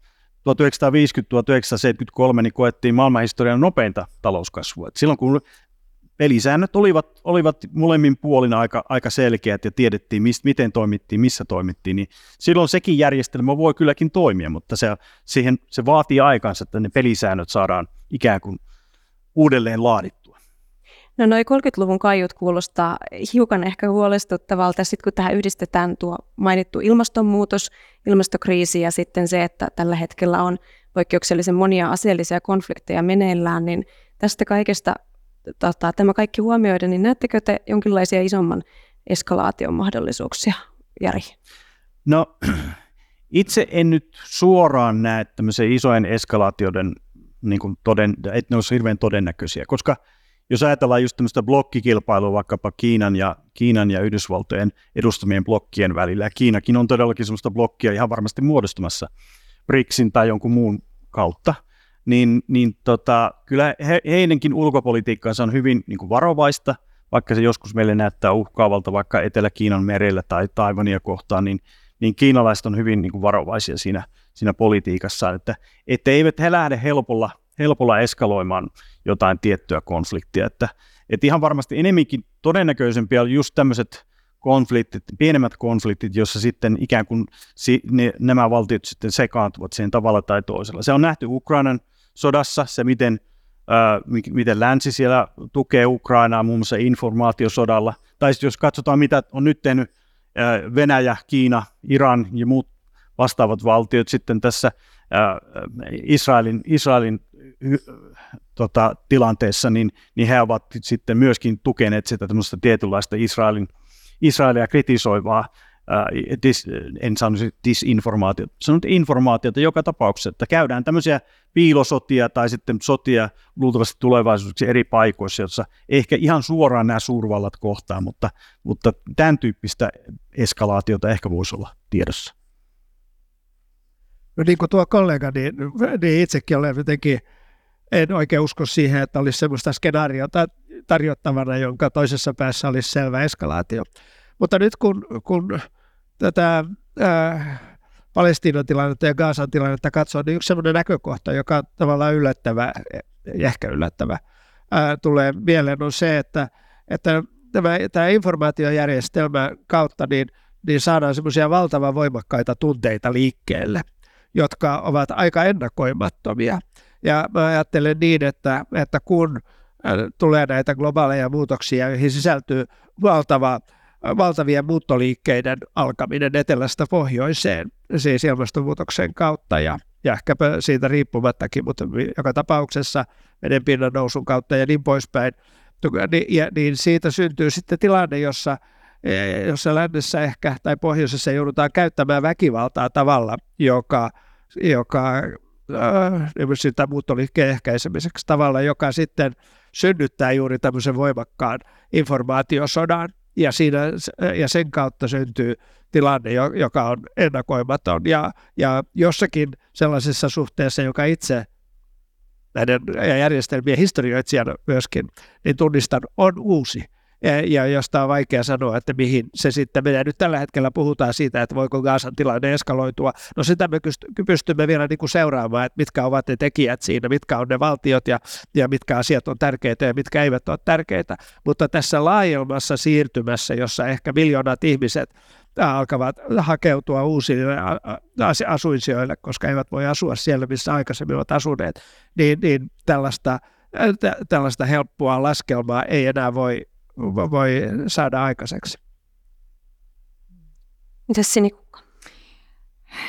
1950-1973 niin koettiin maailmanhistorian nopeinta talouskasvua. Et silloin kun pelisäännöt olivat, olivat molemmin puolin aika, aika selkeät ja tiedettiin, mist, miten toimittiin, missä toimittiin, niin silloin sekin järjestelmä voi kylläkin toimia, mutta se, siihen, se vaatii aikansa, että ne pelisäännöt saadaan ikään kuin uudelleen laadittua. No noin 30-luvun kaiut kuulostaa hiukan ehkä huolestuttavalta, sitten kun tähän yhdistetään tuo mainittu ilmastonmuutos, ilmastokriisi ja sitten se, että tällä hetkellä on poikkeuksellisen monia aseellisia konflikteja meneillään, niin tästä kaikesta tota, tämä kaikki huomioiden, niin näettekö te jonkinlaisia isomman eskalaation mahdollisuuksia, Jari? No itse en nyt suoraan näe tämmöisen isojen eskalaatioiden, niin kuin toden, että ne olisi hirveän todennäköisiä, koska – jos ajatellaan just tämmöistä blokkikilpailua vaikkapa Kiinan ja, Kiinan ja Yhdysvaltojen edustamien blokkien välillä, ja Kiinakin on todellakin semmoista blokkia ihan varmasti muodostumassa BRICSin tai jonkun muun kautta, niin, niin tota, kyllä he, heidänkin ulkopolitiikkaansa on hyvin niin kuin varovaista, vaikka se joskus meille näyttää uhkaavalta vaikka Etelä-Kiinan merellä tai Taivania kohtaan, niin, niin kiinalaiset on hyvin niin kuin varovaisia siinä, siinä politiikassaan, että, että eivät he lähde helpolla helpolla eskaloimaan jotain tiettyä konfliktia. Että, että ihan varmasti enemmänkin todennäköisempiä on just tämmöiset konfliktit, pienemmät konfliktit, jossa sitten ikään kuin si, ne, nämä valtiot sitten sekaantuvat siihen tavalla tai toisella. Se on nähty Ukrainan sodassa, se miten, ää, miten länsi siellä tukee Ukrainaa muun muassa informaatiosodalla. Tai sitten jos katsotaan, mitä on nyt tehnyt ää, Venäjä, Kiina, Iran ja muut vastaavat valtiot sitten tässä ää, Israelin, Israelin tota, tilanteessa, niin, niin he ovat sitten myöskin tukeneet sitä tämmöistä tietynlaista Israelin, Israelia kritisoivaa dis, en sanoisi disinformaatiota, sanon informaatiota joka tapauksessa, että käydään tämmöisiä piilosotia tai sitten sotia luultavasti tulevaisuudessa eri paikoissa, joissa ehkä ihan suoraan nämä suurvallat kohtaa, mutta, mutta tämän tyyppistä eskalaatiota ehkä voisi olla tiedossa. No niin kuin tuo kollega, niin, niin itsekin olen jotenkin, en oikein usko siihen, että olisi sellaista skenaariota tarjottavana, jonka toisessa päässä olisi selvä eskalaatio. Mutta nyt kun, kun tätä äh, Palestiinan tilannetta ja Gaasan tilannetta katsoo, niin yksi sellainen näkökohta, joka tavallaan yllättävä, ehkä yllättävä, ää, tulee mieleen, on se, että, että tämä, tämä informaatiojärjestelmä kautta niin, niin saadaan semmoisia valtavan voimakkaita tunteita liikkeelle, jotka ovat aika ennakoimattomia. Ja mä ajattelen niin, että, että kun tulee näitä globaaleja muutoksia, joihin sisältyy valtava valtavien muuttoliikkeiden alkaminen etelästä pohjoiseen, siis ilmastonmuutoksen kautta ja, ja ehkäpä siitä riippumattakin, mutta joka tapauksessa pinnan nousun kautta ja niin poispäin. Ja, niin siitä syntyy sitten tilanne, jossa, e, jossa lännessä ehkä tai pohjoisessa joudutaan käyttämään väkivaltaa tavalla, joka, joka äh, sitä muuttoliikkeen ehkäisemiseksi tavalla, joka sitten synnyttää juuri tämmöisen voimakkaan informaatiosodan, ja, siinä, ja sen kautta syntyy tilanne, joka on ennakoimaton. Ja, ja jossakin sellaisessa suhteessa, joka itse näiden järjestelmien historioitsijana myöskin, niin tunnistan, on uusi ja, josta on vaikea sanoa, että mihin se sitten menee. Nyt tällä hetkellä puhutaan siitä, että voiko Gaasan tilanne eskaloitua. No sitä me pystymme vielä niin kuin seuraamaan, että mitkä ovat ne tekijät siinä, mitkä on ne valtiot ja, ja mitkä asiat on tärkeitä ja mitkä eivät ole tärkeitä. Mutta tässä laajemmassa siirtymässä, jossa ehkä miljoonat ihmiset alkavat hakeutua uusille asuinsijoille, koska eivät voi asua siellä, missä aikaisemmin ovat asuneet, niin, niin tällaista, tällaista helppoa laskelmaa ei enää voi voi saada aikaiseksi. Mitäs Sinikukka?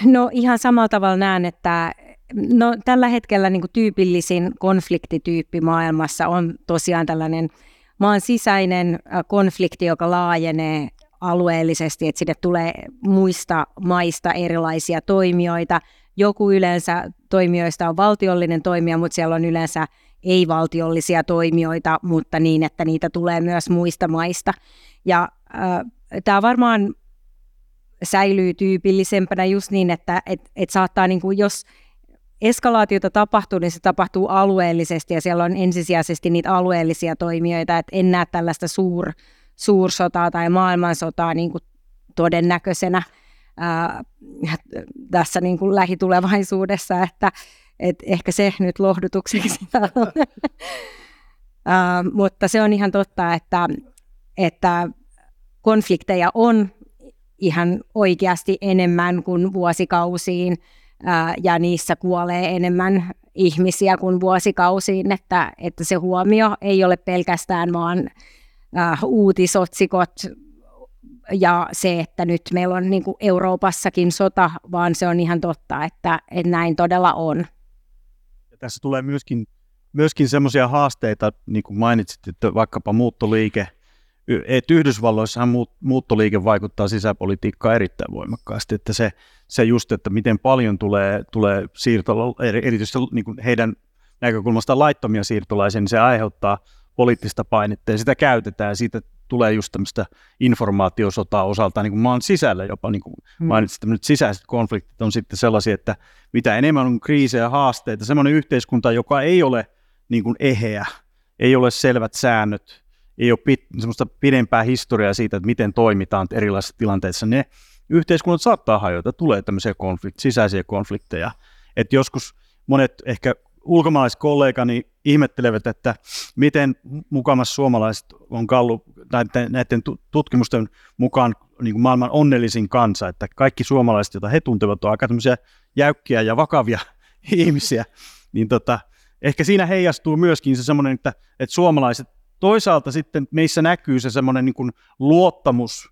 No ihan samalla tavalla näen, että no, tällä hetkellä niin kuin tyypillisin konfliktityyppi maailmassa on tosiaan tällainen maan sisäinen konflikti, joka laajenee alueellisesti, että sinne tulee muista maista erilaisia toimijoita. Joku yleensä toimijoista on valtiollinen toimija, mutta siellä on yleensä ei-valtiollisia toimijoita, mutta niin, että niitä tulee myös muista maista. Ja äh, tämä varmaan säilyy tyypillisempänä just niin, että et, et saattaa, niin kuin, jos eskalaatiota tapahtuu, niin se tapahtuu alueellisesti ja siellä on ensisijaisesti niitä alueellisia toimijoita, että en näe tällaista suur, suursotaa tai maailmansotaa niin kuin todennäköisenä ää, tässä niin kuin lähitulevaisuudessa, että et ehkä se nyt lohdutukseksi. uh, mutta se on ihan totta, että, että konflikteja on ihan oikeasti enemmän kuin vuosikausiin uh, ja niissä kuolee enemmän ihmisiä kuin vuosikausiin, että, että se huomio ei ole pelkästään vaan uh, uutisotsikot ja se, että nyt meillä on niin Euroopassakin sota, vaan se on ihan totta, että, että näin todella on tässä tulee myöskin, myöskin semmoisia haasteita, niin kuin mainitsit, että vaikkapa muuttoliike, että Yhdysvalloissahan muuttoliike vaikuttaa sisäpolitiikkaan erittäin voimakkaasti, että se, se just, että miten paljon tulee, tulee siirtola, erityisesti niin kuin heidän näkökulmasta laittomia siirtolaisia, niin se aiheuttaa poliittista painetta ja sitä käytetään siitä tulee just tämmöistä informaatiosotaa osaltaan niin kuin maan sisällä jopa, niin kuin mainitsit, että nyt sisäiset konfliktit on sitten sellaisia, että mitä enemmän on kriisejä ja haasteita, semmoinen yhteiskunta, joka ei ole niin kuin eheä, ei ole selvät säännöt, ei ole pit, semmoista pidempää historiaa siitä, että miten toimitaan erilaisissa tilanteissa, ne yhteiskunnat saattaa hajota, tulee tämmöisiä konflikt, sisäisiä konflikteja, että joskus monet ehkä ulkomaalaiskollegani ihmettelevät, että miten mukamassa suomalaiset on kallu näiden, näiden tutkimusten mukaan niin kuin maailman onnellisin kansa, että kaikki suomalaiset, joita he tuntevat, on aika jäykkiä ja vakavia ihmisiä, niin tota, ehkä siinä heijastuu myöskin se semmoinen, että, että suomalaiset toisaalta sitten meissä näkyy se semmoinen niin luottamus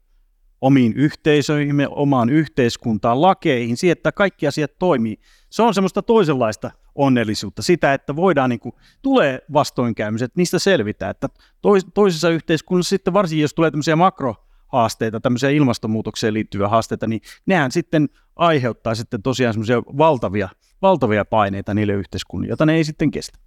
omiin yhteisöihimme, omaan yhteiskuntaan, lakeihin, siihen, että kaikki asiat toimii. Se on semmoista toisenlaista onnellisuutta, sitä, että voidaan, niin kuin, tulee vastoinkäymiset, niistä selvitään, että tois, toisessa yhteiskunnassa sitten varsinkin, jos tulee tämmöisiä makro haasteita, tämmöisiä ilmastonmuutokseen liittyviä haasteita, niin nehän sitten aiheuttaa sitten tosiaan semmoisia valtavia, valtavia paineita niille yhteiskunnille, joita ne ei sitten kestä.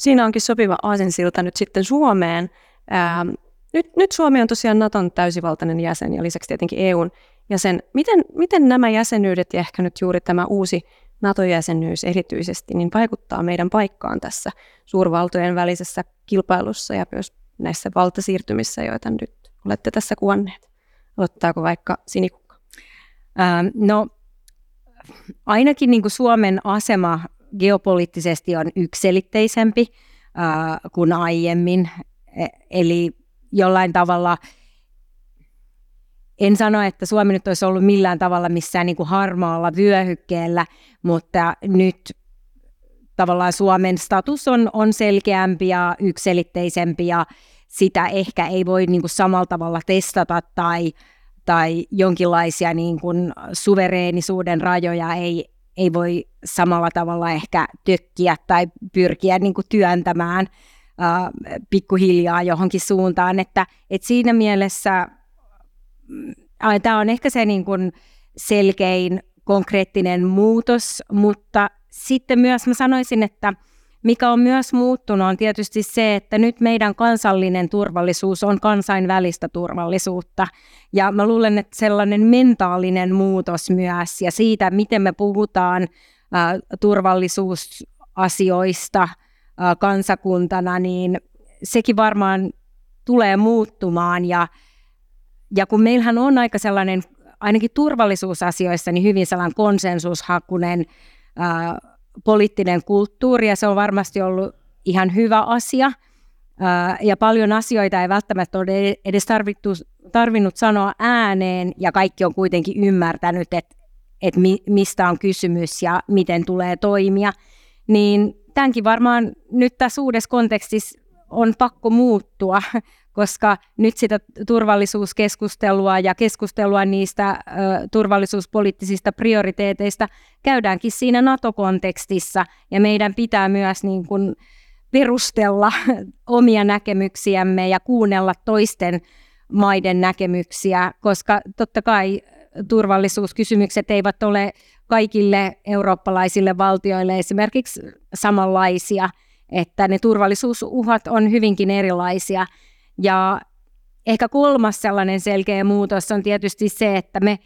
Siinä onkin sopiva aasensilta nyt sitten Suomeen. Ää, nyt, nyt Suomi on tosiaan Naton täysivaltainen jäsen ja lisäksi tietenkin EUn jäsen. Miten, miten nämä jäsenyydet ja ehkä nyt juuri tämä uusi NATO-jäsenyys erityisesti niin vaikuttaa meidän paikkaan tässä suurvaltojen välisessä kilpailussa ja myös näissä valtasiirtymissä, joita nyt olette tässä kuvanneet? Aloittaako vaikka Sinikukka? Ähm, no ainakin niin kuin Suomen asema geopoliittisesti on ykselitteisempi äh, kuin aiemmin. E- eli jollain tavalla, en sano, että Suomi nyt olisi ollut millään tavalla missään niin kuin harmaalla vyöhykkeellä, mutta nyt tavallaan Suomen status on, on selkeämpi ja ykselitteisempi ja sitä ehkä ei voi niin kuin samalla tavalla testata tai, tai jonkinlaisia niin kuin suvereenisuuden rajoja ei, ei voi samalla tavalla ehkä tökkiä tai pyrkiä niin kuin työntämään äh, pikkuhiljaa johonkin suuntaan. Että, että siinä mielessä tämä on ehkä se niin kuin selkein konkreettinen muutos, mutta sitten myös mä sanoisin, että mikä on myös muuttunut on tietysti se, että nyt meidän kansallinen turvallisuus on kansainvälistä turvallisuutta. Ja mä luulen, että sellainen mentaalinen muutos myös ja siitä, miten me puhutaan äh, turvallisuusasioista äh, kansakuntana, niin sekin varmaan tulee muuttumaan. Ja, ja kun meillähän on aika sellainen, ainakin turvallisuusasioissa, niin hyvin sellainen konsensushakunen äh, poliittinen kulttuuri ja se on varmasti ollut ihan hyvä asia. Ja paljon asioita ei välttämättä ole edes tarvittu, tarvinnut sanoa ääneen ja kaikki on kuitenkin ymmärtänyt, että, että mistä on kysymys ja miten tulee toimia. Niin tämänkin varmaan nyt tässä uudessa kontekstissa on pakko muuttua, koska nyt sitä turvallisuuskeskustelua ja keskustelua niistä ö, turvallisuuspoliittisista prioriteeteista käydäänkin siinä NATO-kontekstissa, ja meidän pitää myös niin kuin perustella omia näkemyksiämme ja kuunnella toisten maiden näkemyksiä, koska totta kai turvallisuuskysymykset eivät ole kaikille eurooppalaisille valtioille esimerkiksi samanlaisia, että ne turvallisuusuhat on hyvinkin erilaisia – ja ehkä kolmas sellainen selkeä muutos on tietysti se, että me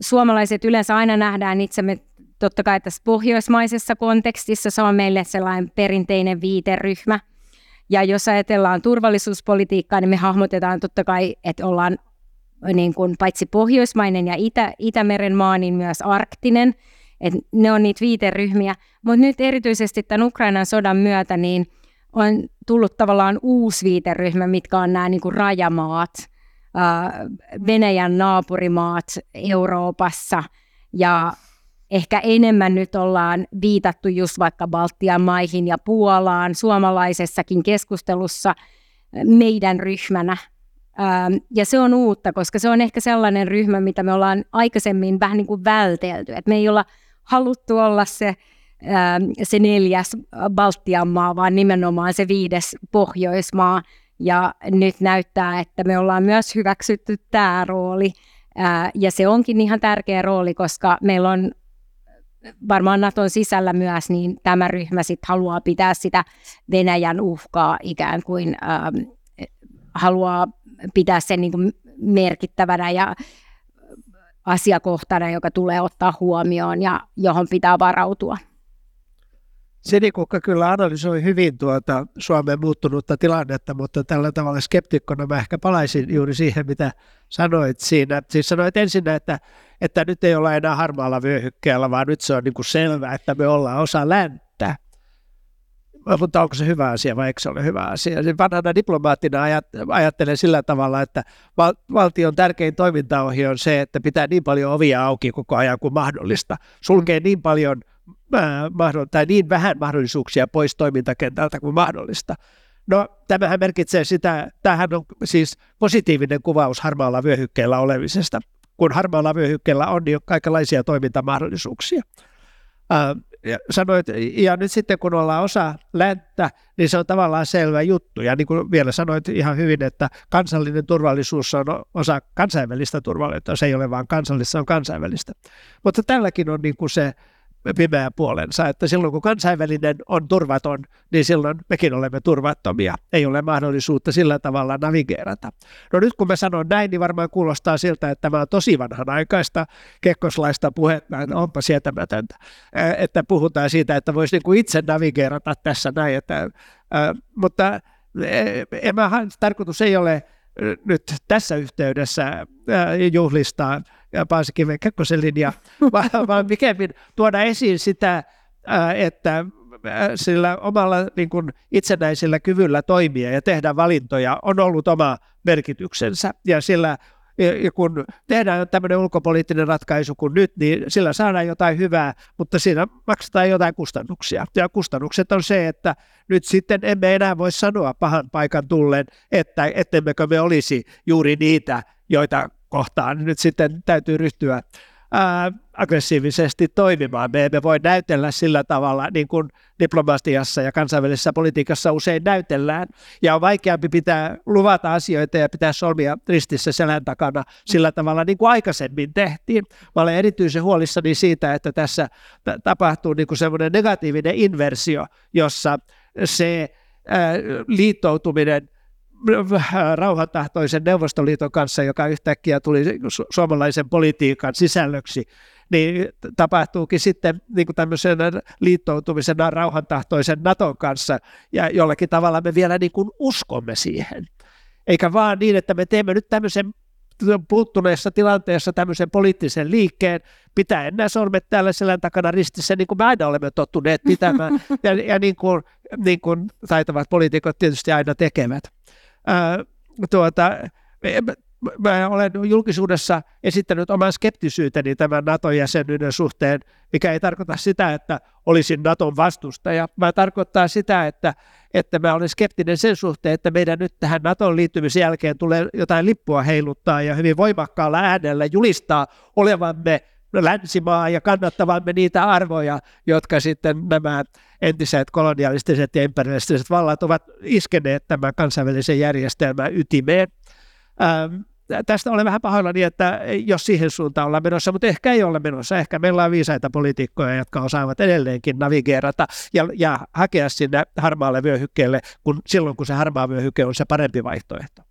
suomalaiset yleensä aina nähdään itsemme totta kai tässä pohjoismaisessa kontekstissa, se on meille sellainen perinteinen viiteryhmä. Ja jos ajatellaan turvallisuuspolitiikkaa, niin me hahmotetaan totta kai, että ollaan niin kuin paitsi pohjoismainen ja Itä, Itämeren maa, niin myös arktinen. Et ne on niitä viiteryhmiä. Mutta nyt erityisesti tämän Ukrainan sodan myötä, niin – on tullut tavallaan uusi viiteryhmä, mitkä on nämä niin kuin rajamaat, Venäjän naapurimaat Euroopassa ja ehkä enemmän nyt ollaan viitattu just vaikka Baltian maihin ja Puolaan suomalaisessakin keskustelussa meidän ryhmänä. Ja se on uutta, koska se on ehkä sellainen ryhmä, mitä me ollaan aikaisemmin vähän niin kuin vältelty. Et me ei olla haluttu olla se Ähm, se neljäs Baltian maa, vaan nimenomaan se viides Pohjoismaa. Ja nyt näyttää, että me ollaan myös hyväksytty tämä rooli. Äh, ja se onkin ihan tärkeä rooli, koska meillä on varmaan Naton sisällä myös, niin tämä ryhmä sit haluaa pitää sitä Venäjän uhkaa ikään kuin ähm, haluaa pitää sen niin kuin merkittävänä ja asiakohtana, joka tulee ottaa huomioon ja johon pitää varautua. Sinikukka kyllä analysoi hyvin tuota Suomen muuttunutta tilannetta, mutta tällä tavalla skeptikkona mä ehkä palaisin juuri siihen, mitä sanoit siinä. Siis sanoit ensin, että, että nyt ei olla enää harmaalla vyöhykkeellä, vaan nyt se on niin kuin selvää, että me ollaan osa länttä. Mutta onko se hyvä asia vai eikö se ole hyvä asia? Siis vanhana diplomaattina ajattelen sillä tavalla, että val- valtion tärkein toimintaohje on se, että pitää niin paljon ovia auki koko ajan kuin mahdollista. Sulkee niin paljon tai niin vähän mahdollisuuksia pois toimintakentältä kuin mahdollista. No tämähän merkitsee sitä, tämähän on siis positiivinen kuvaus harmaalla vyöhykkeellä olemisesta. Kun harmaalla vyöhykkeellä on, niin on kaikenlaisia toimintamahdollisuuksia. Ja sanoit, ja nyt sitten kun ollaan osa länttä, niin se on tavallaan selvä juttu. Ja niin kuin vielä sanoit ihan hyvin, että kansallinen turvallisuus on osa kansainvälistä turvallisuutta. Se ei ole vain kansallista, se on kansainvälistä. Mutta tälläkin on niin kuin se pimeä puolensa, että silloin kun kansainvälinen on turvaton, niin silloin mekin olemme turvattomia. Ei ole mahdollisuutta sillä tavalla navigeerata. No nyt kun mä sanon näin, niin varmaan kuulostaa siltä, että tämä on tosi vanhanaikaista kekkoslaista puhetta, että onpa sietämätöntä, että puhutaan siitä, että voisi niin kuin itse navigeerata tässä näin. Että, mutta en tarkoitus ei ole nyt tässä yhteydessä juhlistaa Paasikiven Kekkosen linja, vaan, vaan pikemmin tuoda esiin sitä, että sillä omalla niin kuin itsenäisellä kyvyllä toimia ja tehdä valintoja on ollut oma merkityksensä. Ja sillä ja kun tehdään tämmöinen ulkopoliittinen ratkaisu kuin nyt, niin sillä saadaan jotain hyvää, mutta siinä maksetaan jotain kustannuksia. Ja kustannukset on se, että nyt sitten emme enää voi sanoa pahan paikan tullen, että ettemmekö me olisi juuri niitä, joita kohtaan nyt sitten täytyy ryhtyä ää, aggressiivisesti toimimaan. Me emme voi näytellä sillä tavalla, niin kuin diplomatiassa ja kansainvälisessä politiikassa usein näytellään. Ja on vaikeampi pitää luvata asioita ja pitää solmia ristissä selän takana sillä tavalla, niin kuin aikaisemmin tehtiin. Mä olen erityisen huolissani siitä, että tässä tapahtuu niin kuin semmoinen negatiivinen inversio, jossa se ää, liittoutuminen – rauhantahtoisen Neuvostoliiton kanssa, joka yhtäkkiä tuli su- suomalaisen politiikan sisällöksi, niin tapahtuukin sitten niin kuin tämmöisen liittoutumisena rauhantahtoisen Naton kanssa, ja jollakin tavalla me vielä niin kuin uskomme siihen. Eikä vaan niin, että me teemme nyt tämmöisen puuttuneessa tilanteessa tämmöisen poliittisen liikkeen, pitää enää sormet täällä selän takana ristissä, niin kuin me aina olemme tottuneet pitämään, ja, ja niin, kuin, niin kuin taitavat poliitikot tietysti aina tekevät ää, tuota, mä olen julkisuudessa esittänyt oman skeptisyyteni tämän NATO-jäsenyyden suhteen, mikä ei tarkoita sitä, että olisin Naton vastustaja, vaan tarkoittaa sitä, että, että mä olen skeptinen sen suhteen, että meidän nyt tähän Naton liittymisen jälkeen tulee jotain lippua heiluttaa ja hyvin voimakkaalla äänellä julistaa olevamme länsimaa ja kannattavamme niitä arvoja, jotka sitten nämä entiset kolonialistiset ja imperialistiset vallat ovat iskeneet tämän kansainvälisen järjestelmän ytimeen. Ähm, tästä olen vähän pahoillani, että jos siihen suuntaan ollaan menossa, mutta ehkä ei ole menossa. Ehkä meillä on viisaita poliitikkoja, jotka osaavat edelleenkin navigeerata ja, ja hakea sinne harmaalle vyöhykkeelle, kun, silloin kun se harmaa vyöhyke on se parempi vaihtoehto.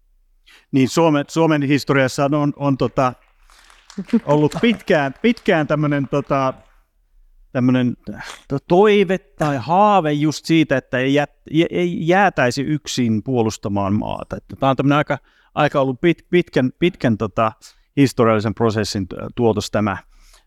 Niin Suomen, Suomen historiassa on, on tota, ollut pitkään, pitkään tämmöinen tota, toive tai haave just siitä, että ei, jät, ei jäätäisi yksin puolustamaan maata. Että tämä on tämmöinen aika, aika ollut pit, pitkän, pitkän tota, historiallisen prosessin tuotos tämä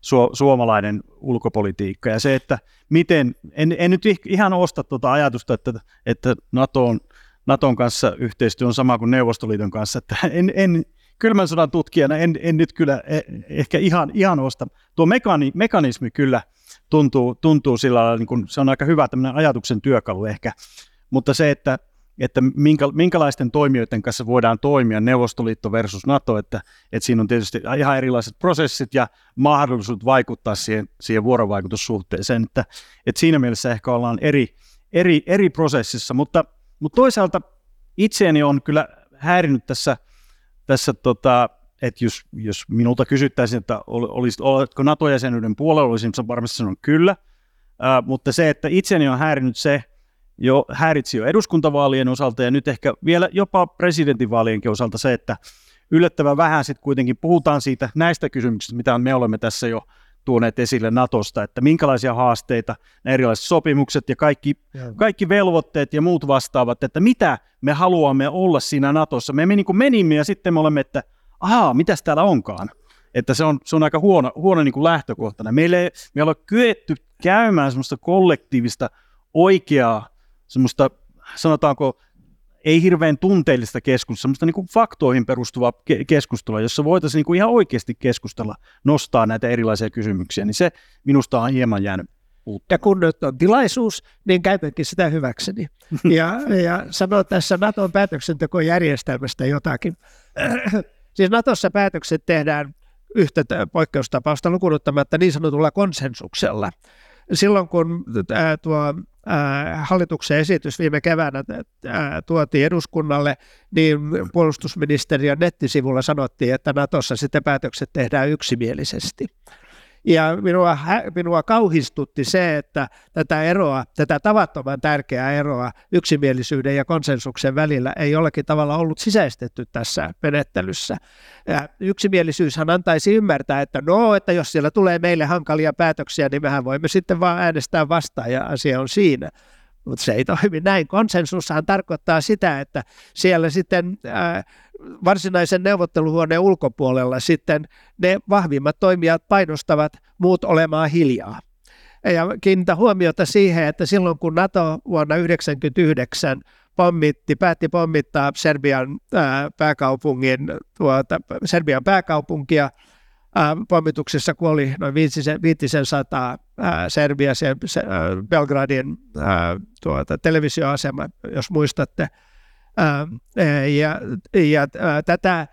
su, suomalainen ulkopolitiikka. Ja se, että miten, en, en nyt ihan osta tuota ajatusta, että, että NATOn, NATOn kanssa yhteistyö on sama kuin Neuvostoliiton kanssa, että en, en kylmän sodan tutkijana en, en nyt kyllä e, ehkä ihan, ihan osta. Tuo mekani, mekanismi kyllä tuntuu, tuntuu sillä lailla, niin kuin, se on aika hyvä tämmöinen ajatuksen työkalu ehkä, mutta se, että, että minkä, minkälaisten toimijoiden kanssa voidaan toimia, Neuvostoliitto versus NATO, että, että siinä on tietysti ihan erilaiset prosessit ja mahdollisuudet vaikuttaa siihen, siihen vuorovaikutussuhteeseen, että, että siinä mielessä ehkä ollaan eri, eri, eri prosessissa, mutta, mutta toisaalta itseäni on kyllä häirinyt tässä – tässä, tota, että jos, jos minulta kysyttäisiin, että olisit, oletko NATO-jäsenyyden puolella, olisin varmasti sanonut kyllä, Ää, mutta se, että itseni on häirinyt se, jo häiritsi jo eduskuntavaalien osalta ja nyt ehkä vielä jopa presidentinvaalienkin osalta se, että yllättävän vähän sitten kuitenkin puhutaan siitä näistä kysymyksistä, mitä me olemme tässä jo tuoneet esille Natosta, että minkälaisia haasteita, ne erilaiset sopimukset ja kaikki, kaikki velvoitteet ja muut vastaavat, että mitä me haluamme olla siinä Natossa. Me, me niin kuin menimme ja sitten me olemme, että ahaa, mitäs täällä onkaan. Että se on, se on aika huono, huono niin kuin lähtökohtana. Meillä ei, me ei ole kyetty käymään semmoista kollektiivista, oikeaa, semmoista sanotaanko ei hirveän tunteellista keskustelua, semmoista niin kuin faktoihin perustuvaa ke- keskustelua, jossa voitaisiin niin kuin ihan oikeasti keskustella, nostaa näitä erilaisia kysymyksiä, niin se minusta on hieman jäänyt uutta. Ja kun nyt on tilaisuus, niin käytänkin sitä hyväkseni. Ja, ja sanoo tässä Naton päätöksentekojärjestelmästä jotakin. siis Natossa päätökset tehdään yhtä poikkeustapausta lukunottamatta niin sanotulla konsensuksella. Silloin kun ää, tuo ää, hallituksen esitys viime keväänä ää, tuotiin eduskunnalle, niin puolustusministeriön nettisivulla sanottiin, että Natossa sitten päätökset tehdään yksimielisesti. Ja minua, minua kauhistutti se, että tätä eroa, tätä tavattoman tärkeää eroa yksimielisyyden ja konsensuksen välillä ei jollakin tavalla ollut sisäistetty tässä menettelyssä. Ja yksimielisyyshän antaisi ymmärtää, että no, että jos siellä tulee meille hankalia päätöksiä, niin mehän voimme sitten vaan äänestää vastaan ja asia on siinä mutta se ei toimi näin. Konsensushan tarkoittaa sitä, että siellä sitten ää, varsinaisen neuvotteluhuoneen ulkopuolella sitten ne vahvimmat toimijat painostavat muut olemaan hiljaa. Ja kiinnitä huomiota siihen, että silloin kun NATO vuonna 1999 pommitti, päätti pommittaa Serbian ää, pääkaupungin, tuota, Serbian pääkaupunkia, ää, pommituksessa kuoli noin 500 Serbia, se, se, ää, Belgradin tuota, televisioasema, jos muistatte, ja, ja tätä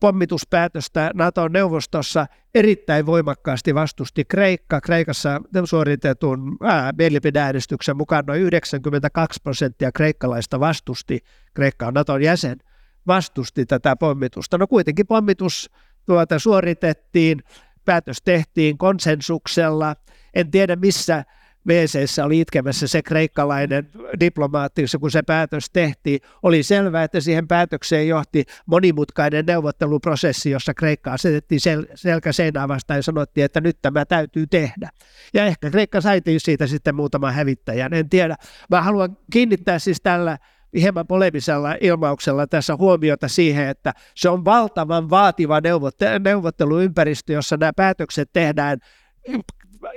pommituspäätöstä Naton neuvostossa erittäin voimakkaasti vastusti Kreikka. Kreikassa suoritetun mielipideäänestyksen mukaan noin 92 prosenttia kreikkalaista vastusti, Kreikka on Naton jäsen, vastusti tätä pommitusta. No kuitenkin pommitus tuota suoritettiin, päätös tehtiin konsensuksella. En tiedä missä wc oli itkemässä se kreikkalainen diplomaatti, kun se päätös tehtiin. Oli selvää, että siihen päätökseen johti monimutkainen neuvotteluprosessi, jossa Kreikka asetettiin sel- selkä seinää vastaan ja sanottiin, että nyt tämä täytyy tehdä. Ja ehkä Kreikka sai siitä sitten muutaman hävittäjän, en tiedä. Mä haluan kiinnittää siis tällä hieman polemisella ilmauksella tässä huomiota siihen, että se on valtavan vaativa neuvotteluympäristö, jossa nämä päätökset tehdään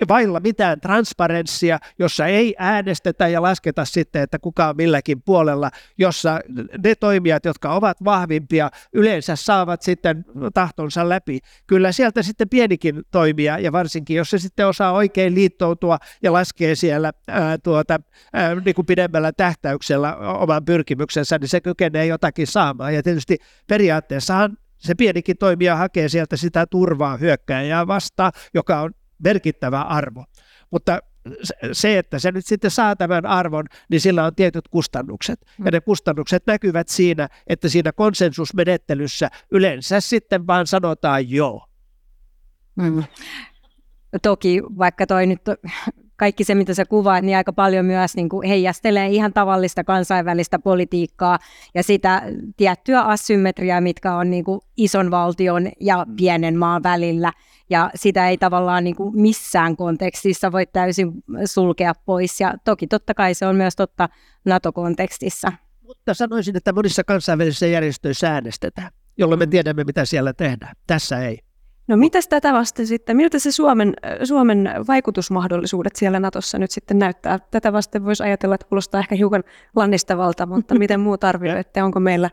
vailla mitään transparenssia, jossa ei äänestetä ja lasketa sitten, että kuka on milläkin puolella, jossa ne toimijat, jotka ovat vahvimpia, yleensä saavat sitten tahtonsa läpi. Kyllä sieltä sitten pienikin toimija, ja varsinkin jos se sitten osaa oikein liittoutua ja laskee siellä ää, tuota, ää, niin kuin pidemmällä tähtäyksellä oman pyrkimyksensä, niin se kykenee jotakin saamaan. Ja tietysti periaatteessahan se pienikin toimija hakee sieltä sitä turvaa hyökkääjää vastaan, joka on merkittävä arvo. Mutta se, että se nyt sitten saa tämän arvon, niin sillä on tietyt kustannukset. Ja ne kustannukset näkyvät siinä, että siinä konsensusmenettelyssä yleensä sitten vaan sanotaan joo. Mm. Toki vaikka toi nyt kaikki se, mitä sä kuvaat, niin aika paljon myös niin kuin heijastelee ihan tavallista kansainvälistä politiikkaa ja sitä tiettyä asymmetriaa, mitkä on niin kuin ison valtion ja pienen maan välillä ja sitä ei tavallaan niin kuin missään kontekstissa voi täysin sulkea pois. Ja toki totta kai se on myös totta NATO-kontekstissa. Mutta sanoisin, että monissa kansainvälisissä järjestöissä äänestetään, jolloin me mm. tiedämme, mitä siellä tehdään. Tässä ei. No mitäs tätä vasten sitten, miltä se Suomen, Suomen vaikutusmahdollisuudet siellä Natossa nyt sitten näyttää? Tätä vasten voisi ajatella, että kuulostaa ehkä hiukan lannistavalta, mutta miten muut arvioitte, onko meillä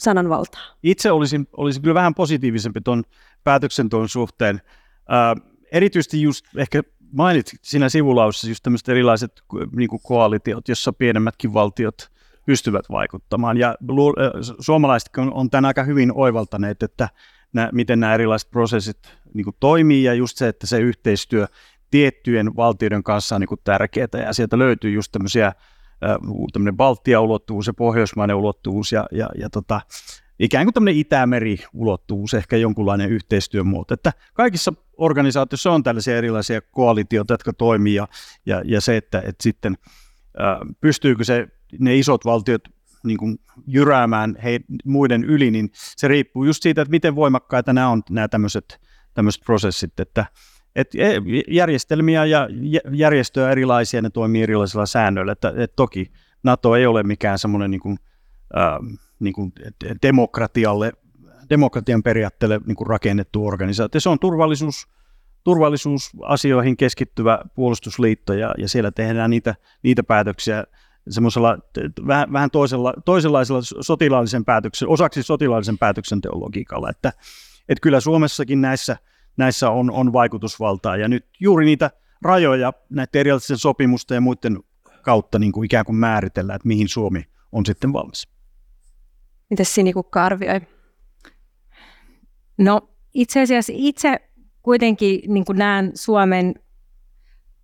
sananvaltaa? Itse olisin, olisin kyllä vähän positiivisempi tuon päätöksenteon suhteen. Äh, erityisesti just ehkä mainitsit siinä sivulaussa just tämmöiset erilaiset niin kuin koalitiot, jossa pienemmätkin valtiot pystyvät vaikuttamaan. Ja suomalaiset on, on tämän aika hyvin oivaltaneet, että nä, miten nämä erilaiset prosessit niin kuin toimii ja just se, että se yhteistyö tiettyjen valtioiden kanssa on niin kuin tärkeää ja sieltä löytyy just tämmöisiä tämmöinen Baltia-ulottuvuus ja pohjoismainen ulottuvuus ja, ja, ja tota, ikään kuin tämmöinen Itämeri-ulottuvuus, ehkä jonkunlainen yhteistyömuoto. Että kaikissa organisaatioissa on tällaisia erilaisia koalitioita, jotka toimii ja, ja, ja se, että, että sitten pystyykö se, ne isot valtiot niin kuin jyräämään he, muiden yli, niin se riippuu just siitä, että miten voimakkaita nämä on nämä tämmöiset, tämmöiset prosessit, että et e, järjestelmiä ja järjestöjä erilaisia, ne toimii erilaisilla säännöillä, että et toki NATO ei ole mikään semmoinen niin kuin, äh, niin kuin demokratialle, demokratian periaatteelle niin kuin rakennettu organisaatio. Se on turvallisuus, turvallisuusasioihin keskittyvä puolustusliitto ja, ja siellä tehdään niitä, niitä päätöksiä semmoisella vähän, vähän toisella, toisenlaisella sotilaallisen päätöksen, osaksi sotilaallisen päätöksenteon logiikalla, että, että kyllä Suomessakin näissä, näissä on, on vaikutusvaltaa ja nyt juuri niitä rajoja näiden erilaisten sopimusten ja muiden kautta niin kuin ikään kuin määritellään, että mihin Suomi on sitten valmis. Miten Sinikukka arvioi? No itse asiassa itse kuitenkin niin näen Suomen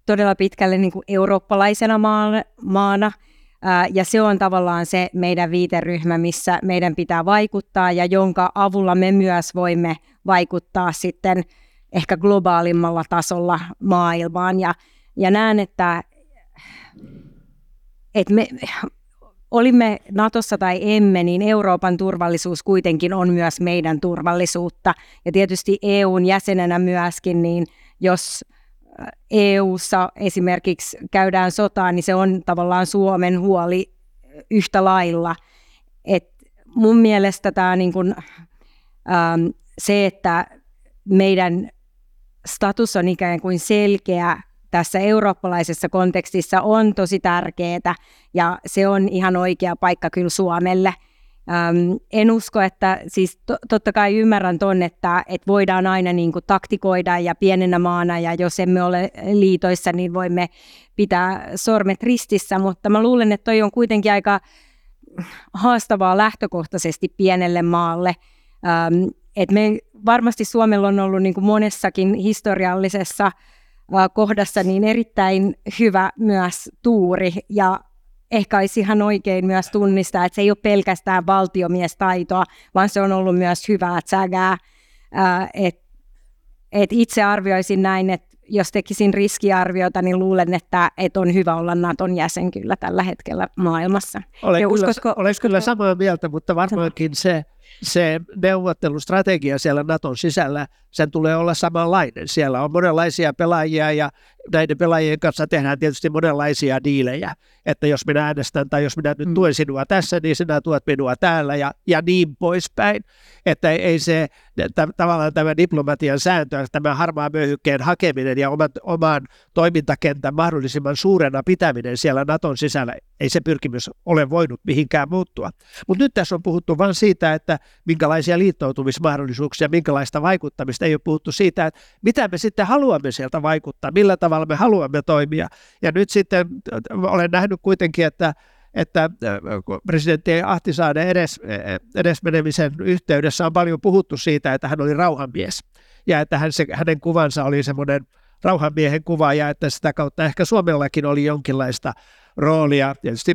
todella pitkälle niin kuin eurooppalaisena maana, ja se on tavallaan se meidän viiteryhmä, missä meidän pitää vaikuttaa ja jonka avulla me myös voimme vaikuttaa sitten ehkä globaalimmalla tasolla maailmaan. Ja, ja näen, että, että me, olimme Natossa tai emme, niin Euroopan turvallisuus kuitenkin on myös meidän turvallisuutta. Ja tietysti EUn jäsenenä myöskin, niin jos EUssa esimerkiksi käydään sotaa, niin se on tavallaan Suomen huoli yhtä lailla. Et mun mielestä tämä niin kun, ähm, se, että meidän status on ikään kuin selkeä tässä eurooppalaisessa kontekstissa on tosi tärkeää ja se on ihan oikea paikka kyllä Suomelle. Ähm, en usko, että siis to, totta kai ymmärrän ton, että, että voidaan aina niin kuin taktikoida ja pienenä maana ja jos emme ole liitoissa, niin voimme pitää sormet ristissä, mutta mä luulen, että toi on kuitenkin aika haastavaa lähtökohtaisesti pienelle maalle. Ähm, et me, varmasti Suomella on ollut niin kuin monessakin historiallisessa kohdassa niin erittäin hyvä myös tuuri ja ehkä olisi ihan oikein myös tunnistaa, että se ei ole pelkästään valtiomiestaitoa, vaan se on ollut myös hyvää sägää. Et, et itse arvioisin näin, että jos tekisin riskiarviota, niin luulen, että, että on hyvä olla Naton jäsen kyllä tällä hetkellä maailmassa. Olen, kyllä, uskosko, olen kyllä samaa mieltä, mutta varmaankin se, se neuvottelustrategia siellä Naton sisällä, sen tulee olla samanlainen. Siellä on monenlaisia pelaajia ja näiden pelaajien kanssa tehdään tietysti monenlaisia diilejä, että jos minä äänestän tai jos minä nyt mm. tuen sinua tässä, niin sinä tuet minua täällä ja, ja niin poispäin. Että ei se t- tavallaan tämä diplomatian sääntö, tämä harmaa möyhykkeen hakeminen ja oman, oman toimintakentän mahdollisimman suurena pitäminen siellä Naton sisällä, ei se pyrkimys ole voinut mihinkään muuttua. Mutta nyt tässä on puhuttu vain siitä, että minkälaisia liittoutumismahdollisuuksia, minkälaista vaikuttamista, ei ole puhuttu siitä, että mitä me sitten haluamme sieltä vaikuttaa, millä tavalla me haluamme toimia. Ja nyt sitten olen nähnyt kuitenkin, että että presidentti Ahtisaaren edes, edesmenemisen yhteydessä on paljon puhuttu siitä, että hän oli rauhanmies ja että hän, se, hänen kuvansa oli semmoinen rauhanmiehen kuva ja että sitä kautta ehkä Suomellakin oli jonkinlaista roolia, tietysti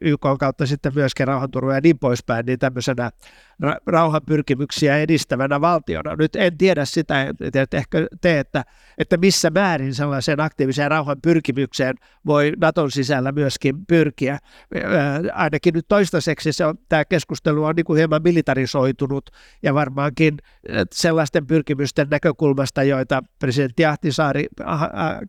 YK kautta sitten myöskin rauhanturva ja niin poispäin, niin tämmöisenä ra- rauhanpyrkimyksiä edistävänä valtiona. Nyt en tiedä sitä, että ehkä te, että, että missä määrin sellaiseen aktiiviseen rauhanpyrkimykseen voi Naton sisällä myöskin pyrkiä. Ainakin nyt toistaiseksi se on, tämä keskustelu on niin kuin hieman militarisoitunut ja varmaankin sellaisten pyrkimysten näkökulmasta, joita presidentti Ahtisaari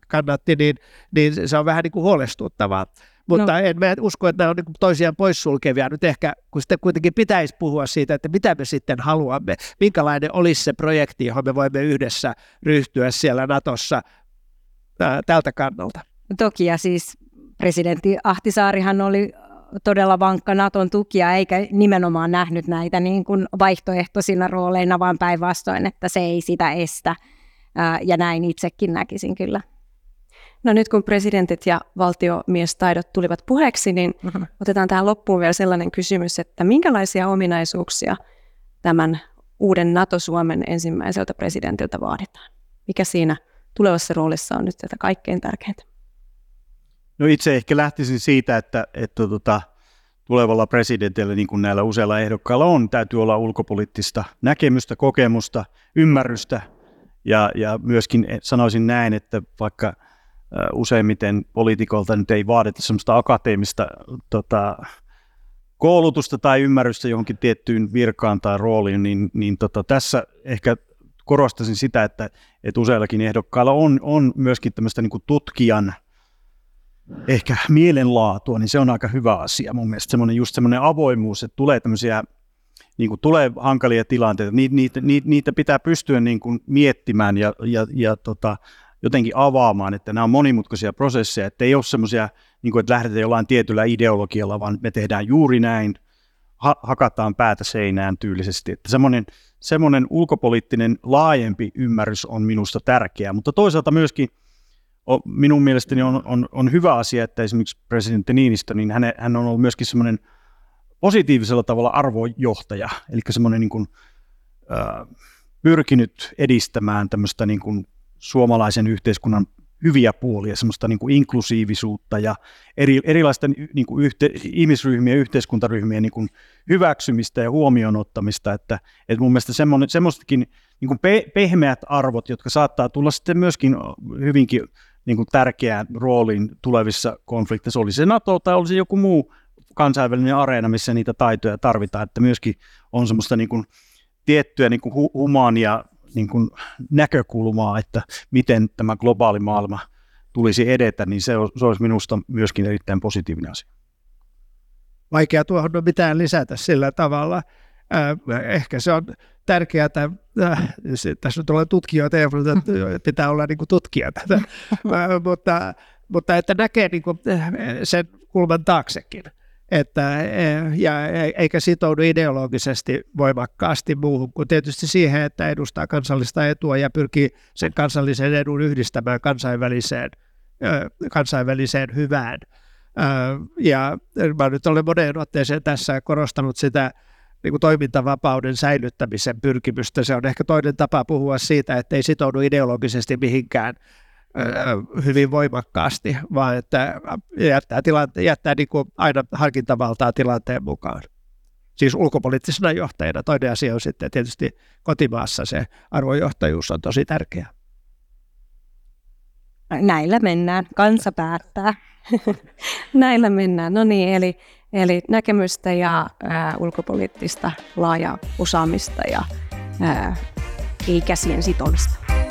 kannatti, niin, niin se on vähän niin kuin huolestuttavaa. Mutta no. en mä usko, että nämä on niin toisiaan poissulkevia. Nyt ehkä, kun sitten kuitenkin pitäisi puhua siitä, että mitä me sitten haluamme, minkälainen olisi se projekti, johon me voimme yhdessä ryhtyä siellä Natossa ää, tältä kannalta. Toki, ja siis presidentti Ahtisaarihan oli todella vankka Naton tukia, eikä nimenomaan nähnyt näitä niin kuin vaihtoehtoisina rooleina, vaan päinvastoin, että se ei sitä estä. Ja näin itsekin näkisin kyllä. No nyt kun presidentit ja valtiomiestaidot tulivat puheeksi, niin mm-hmm. otetaan tähän loppuun vielä sellainen kysymys, että minkälaisia ominaisuuksia tämän uuden NATO-Suomen ensimmäiseltä presidentiltä vaaditaan? Mikä siinä tulevassa roolissa on nyt tätä kaikkein tärkeintä? No itse ehkä lähtisin siitä, että, että tuota, tulevalla presidentillä, niin kuin näillä useilla ehdokkailla on, täytyy olla ulkopoliittista näkemystä, kokemusta, ymmärrystä ja, ja myöskin sanoisin näin, että vaikka – useimmiten poliitikolta nyt ei vaadita semmoista akateemista tota, koulutusta tai ymmärrystä johonkin tiettyyn virkaan tai rooliin, niin, niin tota, tässä ehkä korostaisin sitä, että, että useillakin ehdokkailla on, on myöskin tämmöistä niin tutkijan ehkä mielenlaatua, niin se on aika hyvä asia mun mielestä. Semmoinen, just semmoinen avoimuus, että tulee tämmöisiä niin kuin tulee hankalia tilanteita, niitä, niitä, niitä pitää pystyä niin kuin miettimään ja, ja, ja tota, jotenkin avaamaan, että nämä on monimutkaisia prosesseja, että ei ole semmoisia, niin että lähdetään jollain tietyllä ideologialla, vaan me tehdään juuri näin, ha- hakataan päätä seinään tyylisesti. Että semmoinen, semmoinen ulkopoliittinen laajempi ymmärrys on minusta tärkeää, mutta toisaalta myöskin on, minun mielestäni on, on, on hyvä asia, että esimerkiksi presidentti Niinistö, niin hän, hän on ollut myöskin semmoinen positiivisella tavalla arvojohtaja, eli semmoinen niin kuin, äh, pyrkinyt edistämään tämmöistä niin kuin suomalaisen yhteiskunnan hyviä puolia, semmoista niin kuin inklusiivisuutta ja eri, erilaisten niin kuin yhte, ihmisryhmien, yhteiskuntaryhmien niin kuin hyväksymistä ja huomioon ottamista, että, että mun mielestä semmoistakin niin pe, pehmeät arvot, jotka saattaa tulla sitten myöskin hyvinkin niin kuin tärkeään rooliin tulevissa konflikteissa, oli se NATO tai olisi joku muu kansainvälinen areena, missä niitä taitoja tarvitaan, että myöskin on semmoista niin kuin tiettyä niin kuin humaania niin kuin näkökulmaa, että miten tämä globaali maailma tulisi edetä, niin se, se olisi minusta myöskin erittäin positiivinen asia. Vaikea tuohon on mitään lisätä sillä tavalla. Ehkä se on tärkeää, että tässä nyt ollaan tutkijoita ja pitää olla niin kuin tutkija tätä, mutta, mutta että näkee niin kuin sen kulman taaksekin että, e, ja eikä sitoudu ideologisesti voimakkaasti muuhun kuin tietysti siihen, että edustaa kansallista etua ja pyrkii sen kansallisen edun yhdistämään kansainväliseen, kansainväliseen hyvään. Ja mä nyt olen moneen otteeseen tässä korostanut sitä niin kuin toimintavapauden säilyttämisen pyrkimystä. Se on ehkä toinen tapa puhua siitä, että ei sitoudu ideologisesti mihinkään hyvin voimakkaasti, vaan että jättää, tilante- jättää niin kuin aina harkintavaltaa tilanteen mukaan. Siis ulkopoliittisena johtajana. Toinen asia on sitten tietysti kotimaassa se arvojohtajuus on tosi tärkeä. Näillä mennään. Kansa päättää. Näillä mennään. No niin, eli, eli näkemystä ja ää, ulkopoliittista laajaa osaamista ja ää, ei käsien sitomista.